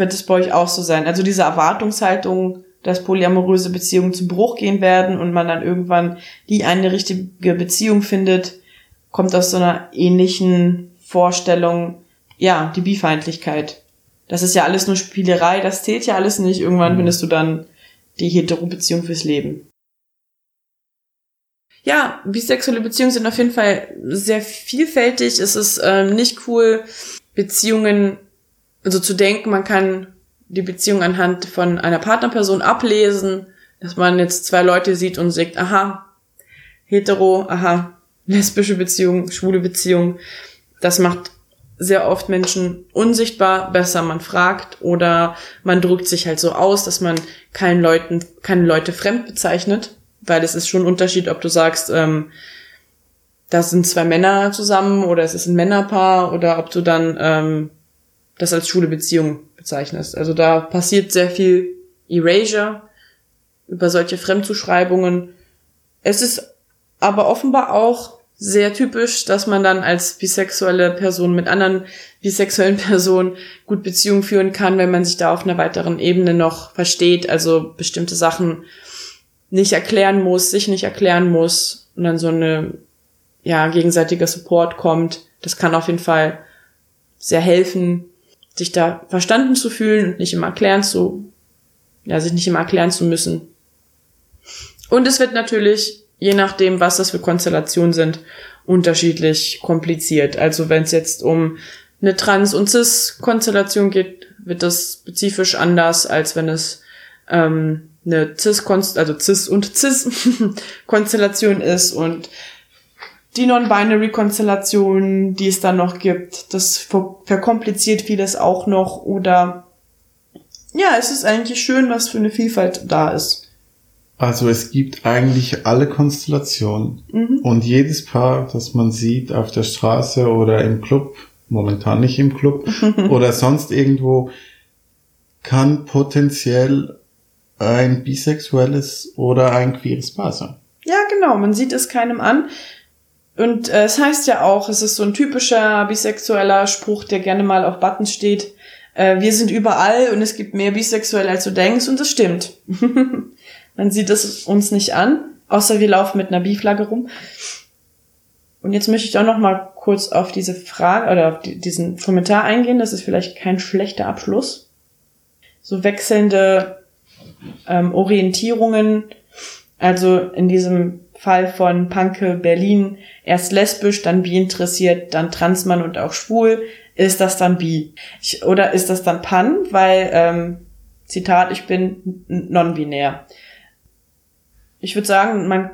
wird es bei euch auch so sein also diese Erwartungshaltung dass polyamoröse Beziehungen zum Bruch gehen werden und man dann irgendwann die eine richtige Beziehung findet kommt aus so einer ähnlichen Vorstellung ja die Bifeindlichkeit das ist ja alles nur Spielerei, das zählt ja alles nicht. Irgendwann mhm. findest du dann die hetero-Beziehung fürs Leben. Ja, bisexuelle Beziehungen sind auf jeden Fall sehr vielfältig. Es ist ähm, nicht cool, Beziehungen, also zu denken, man kann die Beziehung anhand von einer Partnerperson ablesen, dass man jetzt zwei Leute sieht und sagt, aha, hetero, aha, lesbische Beziehung, schwule Beziehung. Das macht sehr oft Menschen unsichtbar, besser man fragt oder man drückt sich halt so aus, dass man keinen Leuten, keine Leute fremd bezeichnet, weil es ist schon ein Unterschied, ob du sagst, ähm, da sind zwei Männer zusammen oder es ist ein Männerpaar oder ob du dann ähm, das als schwule Beziehung bezeichnest. Also da passiert sehr viel Erasure über solche Fremdzuschreibungen. Es ist aber offenbar auch sehr typisch, dass man dann als bisexuelle Person mit anderen bisexuellen [LAUGHS] Personen gut Beziehungen führen kann, wenn man sich da auf einer weiteren Ebene noch versteht, also bestimmte Sachen nicht erklären muss, sich nicht erklären muss und dann so eine ja gegenseitiger Support kommt. Das kann auf jeden Fall sehr helfen, sich da verstanden zu fühlen und nicht immer erklären zu, ja, sich nicht immer erklären zu müssen. Und es wird natürlich je nachdem, was das für Konstellationen sind, unterschiedlich kompliziert. Also wenn es jetzt um eine Trans- und Cis-Konstellation geht, wird das spezifisch anders, als wenn es ähm, eine Cis, also Cis und Cis-Konstellation [LAUGHS] ist und die Non-Binary-Konstellation, die es dann noch gibt, das verkompliziert vieles auch noch oder ja, es ist eigentlich schön, was für eine Vielfalt da ist. Also es gibt eigentlich alle Konstellationen mhm. und jedes Paar, das man sieht auf der Straße oder im Club, momentan nicht im Club [LAUGHS] oder sonst irgendwo, kann potenziell ein bisexuelles oder ein queeres Paar sein. Ja, genau, man sieht es keinem an. Und äh, es heißt ja auch, es ist so ein typischer bisexueller Spruch, der gerne mal auf Buttons steht. Äh, wir sind überall und es gibt mehr Bisexuelle, als du denkst, und das stimmt. [LAUGHS] man sieht es uns nicht an, außer wir laufen mit einer Bi-Flagge rum. Und jetzt möchte ich auch noch mal kurz auf diese Frage oder auf die, diesen Kommentar eingehen. Das ist vielleicht kein schlechter Abschluss. So wechselnde ähm, Orientierungen, also in diesem Fall von Panke Berlin erst lesbisch, dann bi interessiert, dann Transmann und auch schwul, ist das dann bi? Ich, oder ist das dann pan? Weil, ähm, Zitat, ich bin non-binär. Ich würde sagen, man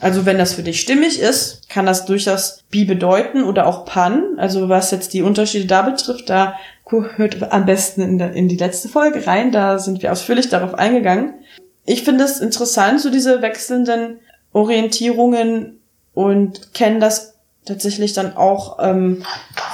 also wenn das für dich stimmig ist, kann das durchaus bi bedeuten oder auch pan. Also was jetzt die Unterschiede da betrifft, da hört am besten in, der, in die letzte Folge rein. Da sind wir ausführlich darauf eingegangen. Ich finde es interessant, so diese wechselnden Orientierungen und kenne das tatsächlich dann auch ähm,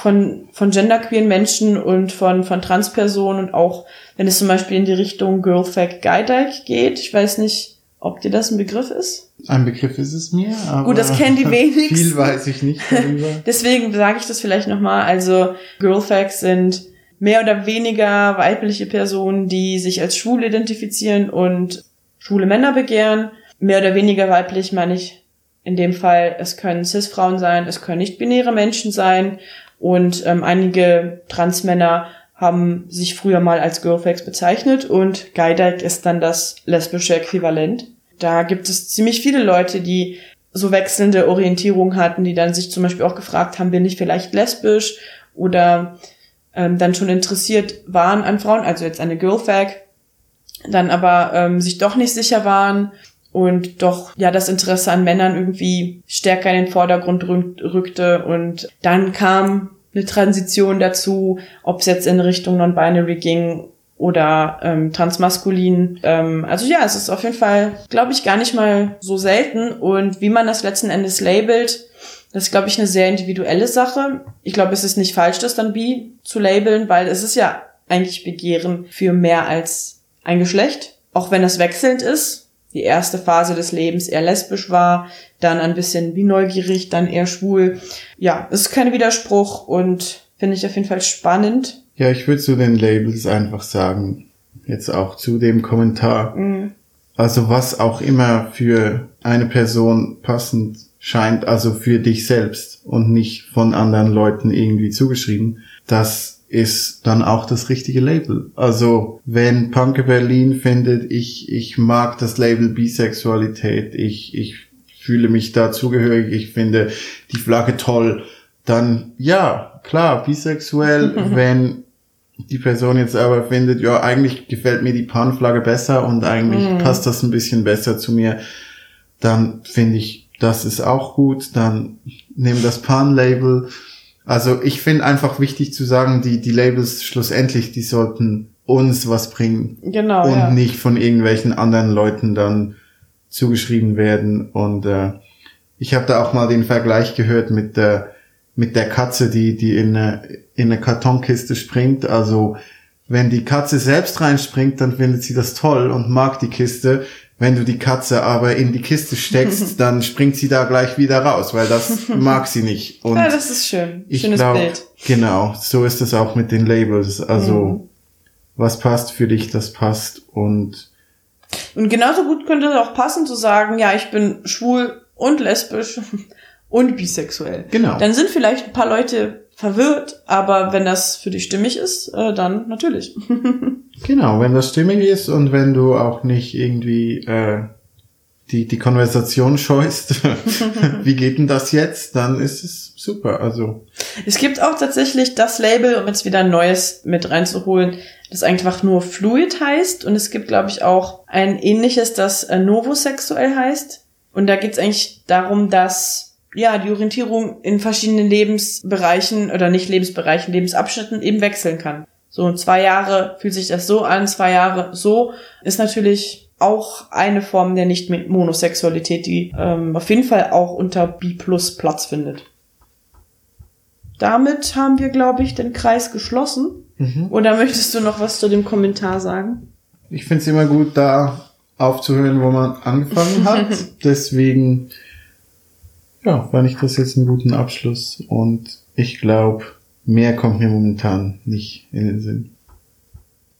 von, von genderqueeren Menschen und von, von Transpersonen und auch wenn es zum Beispiel in die Richtung Girlfact Guide geht. Ich weiß nicht, ob dir das ein Begriff ist. Ein Begriff ist es mir, aber Gut, das kennen die [LAUGHS] wenigsten. Viel weiß ich nicht darüber. [LAUGHS] Deswegen sage ich das vielleicht nochmal. Also Girlfacts sind mehr oder weniger weibliche Personen, die sich als schwul identifizieren und schwule Männer begehren. Mehr oder weniger weiblich meine ich in dem Fall, es können Cis-Frauen sein, es können nicht-binäre Menschen sein und ähm, einige Transmänner haben sich früher mal als Girlfax bezeichnet und Geideck ist dann das lesbische Äquivalent. Da gibt es ziemlich viele Leute, die so wechselnde Orientierung hatten, die dann sich zum Beispiel auch gefragt haben, bin ich vielleicht lesbisch oder ähm, dann schon interessiert waren an Frauen, also jetzt eine Girlfag, dann aber ähm, sich doch nicht sicher waren und doch ja das Interesse an Männern irgendwie stärker in den Vordergrund rückte und dann kam eine Transition dazu, ob es jetzt in Richtung Non-Binary ging oder ähm, transmaskulin. Ähm, also ja, es ist auf jeden Fall, glaube ich, gar nicht mal so selten. Und wie man das letzten Endes labelt, das ist, glaube ich, eine sehr individuelle Sache. Ich glaube, es ist nicht falsch, das dann bi zu labeln, weil es ist ja eigentlich Begehren für mehr als ein Geschlecht. Auch wenn es wechselnd ist. Die erste Phase des Lebens eher lesbisch war, dann ein bisschen wie neugierig, dann eher schwul. Ja, es ist kein Widerspruch und finde ich auf jeden Fall spannend. Ja, ich würde zu den Labels einfach sagen, jetzt auch zu dem Kommentar. Mhm. Also was auch immer für eine Person passend scheint, also für dich selbst und nicht von anderen Leuten irgendwie zugeschrieben, das ist dann auch das richtige Label. Also wenn Punke Berlin findet, ich, ich mag das Label Bisexualität, ich, ich fühle mich da zugehörig, ich finde die Flagge toll, dann ja, klar, bisexuell, [LAUGHS] wenn die Person jetzt aber findet, ja, eigentlich gefällt mir die Pan-Flagge besser und eigentlich mm. passt das ein bisschen besser zu mir, dann finde ich, das ist auch gut, dann nimm das Pan-Label. Also ich finde einfach wichtig zu sagen, die, die Labels schlussendlich, die sollten uns was bringen. Genau. Und ja. nicht von irgendwelchen anderen Leuten dann zugeschrieben werden. Und äh, ich habe da auch mal den Vergleich gehört mit der mit der Katze, die, die in eine, in eine Kartonkiste springt. Also, wenn die Katze selbst reinspringt, dann findet sie das toll und mag die Kiste. Wenn du die Katze aber in die Kiste steckst, [LAUGHS] dann springt sie da gleich wieder raus, weil das mag sie nicht. Und ja, das ist schön. Ich Schönes glaub, Bild. Genau, so ist es auch mit den Labels. Also, mhm. was passt für dich, das passt und und genauso gut könnte es auch passen zu sagen, ja, ich bin schwul und lesbisch [LAUGHS] und bisexuell. Genau. Dann sind vielleicht ein paar Leute verwirrt, aber wenn das für dich stimmig ist, äh, dann natürlich. [LAUGHS] genau, wenn das stimmig ist und wenn du auch nicht irgendwie äh, die, die Konversation scheust, [LAUGHS] wie geht denn das jetzt, dann ist es super. Also Es gibt auch tatsächlich das Label, um jetzt wieder ein neues mit reinzuholen, das einfach nur Fluid heißt. Und es gibt, glaube ich, auch ein ähnliches, das äh, Novosexuell heißt. Und da geht es eigentlich darum, dass ja, die Orientierung in verschiedenen Lebensbereichen oder nicht Lebensbereichen, Lebensabschnitten eben wechseln kann. So zwei Jahre fühlt sich das so an, zwei Jahre so, ist natürlich auch eine Form der Nicht-Monosexualität, die ähm, auf jeden Fall auch unter B plus Platz findet. damit haben wir, glaube ich, den Kreis geschlossen. Mhm. Oder möchtest du noch was zu dem Kommentar sagen? Ich finde es immer gut, da aufzuhören, wo man angefangen hat. [LAUGHS] Deswegen, ja, fand ich das jetzt einen guten Abschluss. Und ich glaube, mehr kommt mir momentan nicht in den Sinn.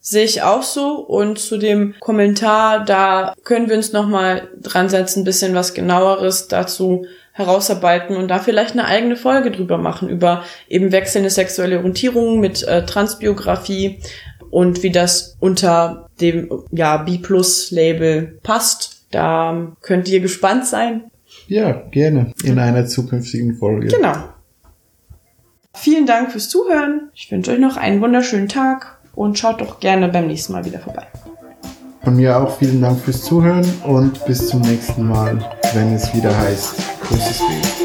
Sehe ich auch so. Und zu dem Kommentar, da können wir uns nochmal dran setzen, ein bisschen was genaueres dazu herausarbeiten und da vielleicht eine eigene Folge drüber machen, über eben wechselnde sexuelle Orientierung mit äh, Transbiografie und wie das unter dem ja, B-Plus-Label passt. Da könnt ihr gespannt sein. Ja, gerne. In einer zukünftigen Folge. Genau. Vielen Dank fürs Zuhören. Ich wünsche euch noch einen wunderschönen Tag und schaut doch gerne beim nächsten Mal wieder vorbei. Von mir auch vielen Dank fürs Zuhören und bis zum nächsten Mal, wenn es wieder heißt, großes Bild.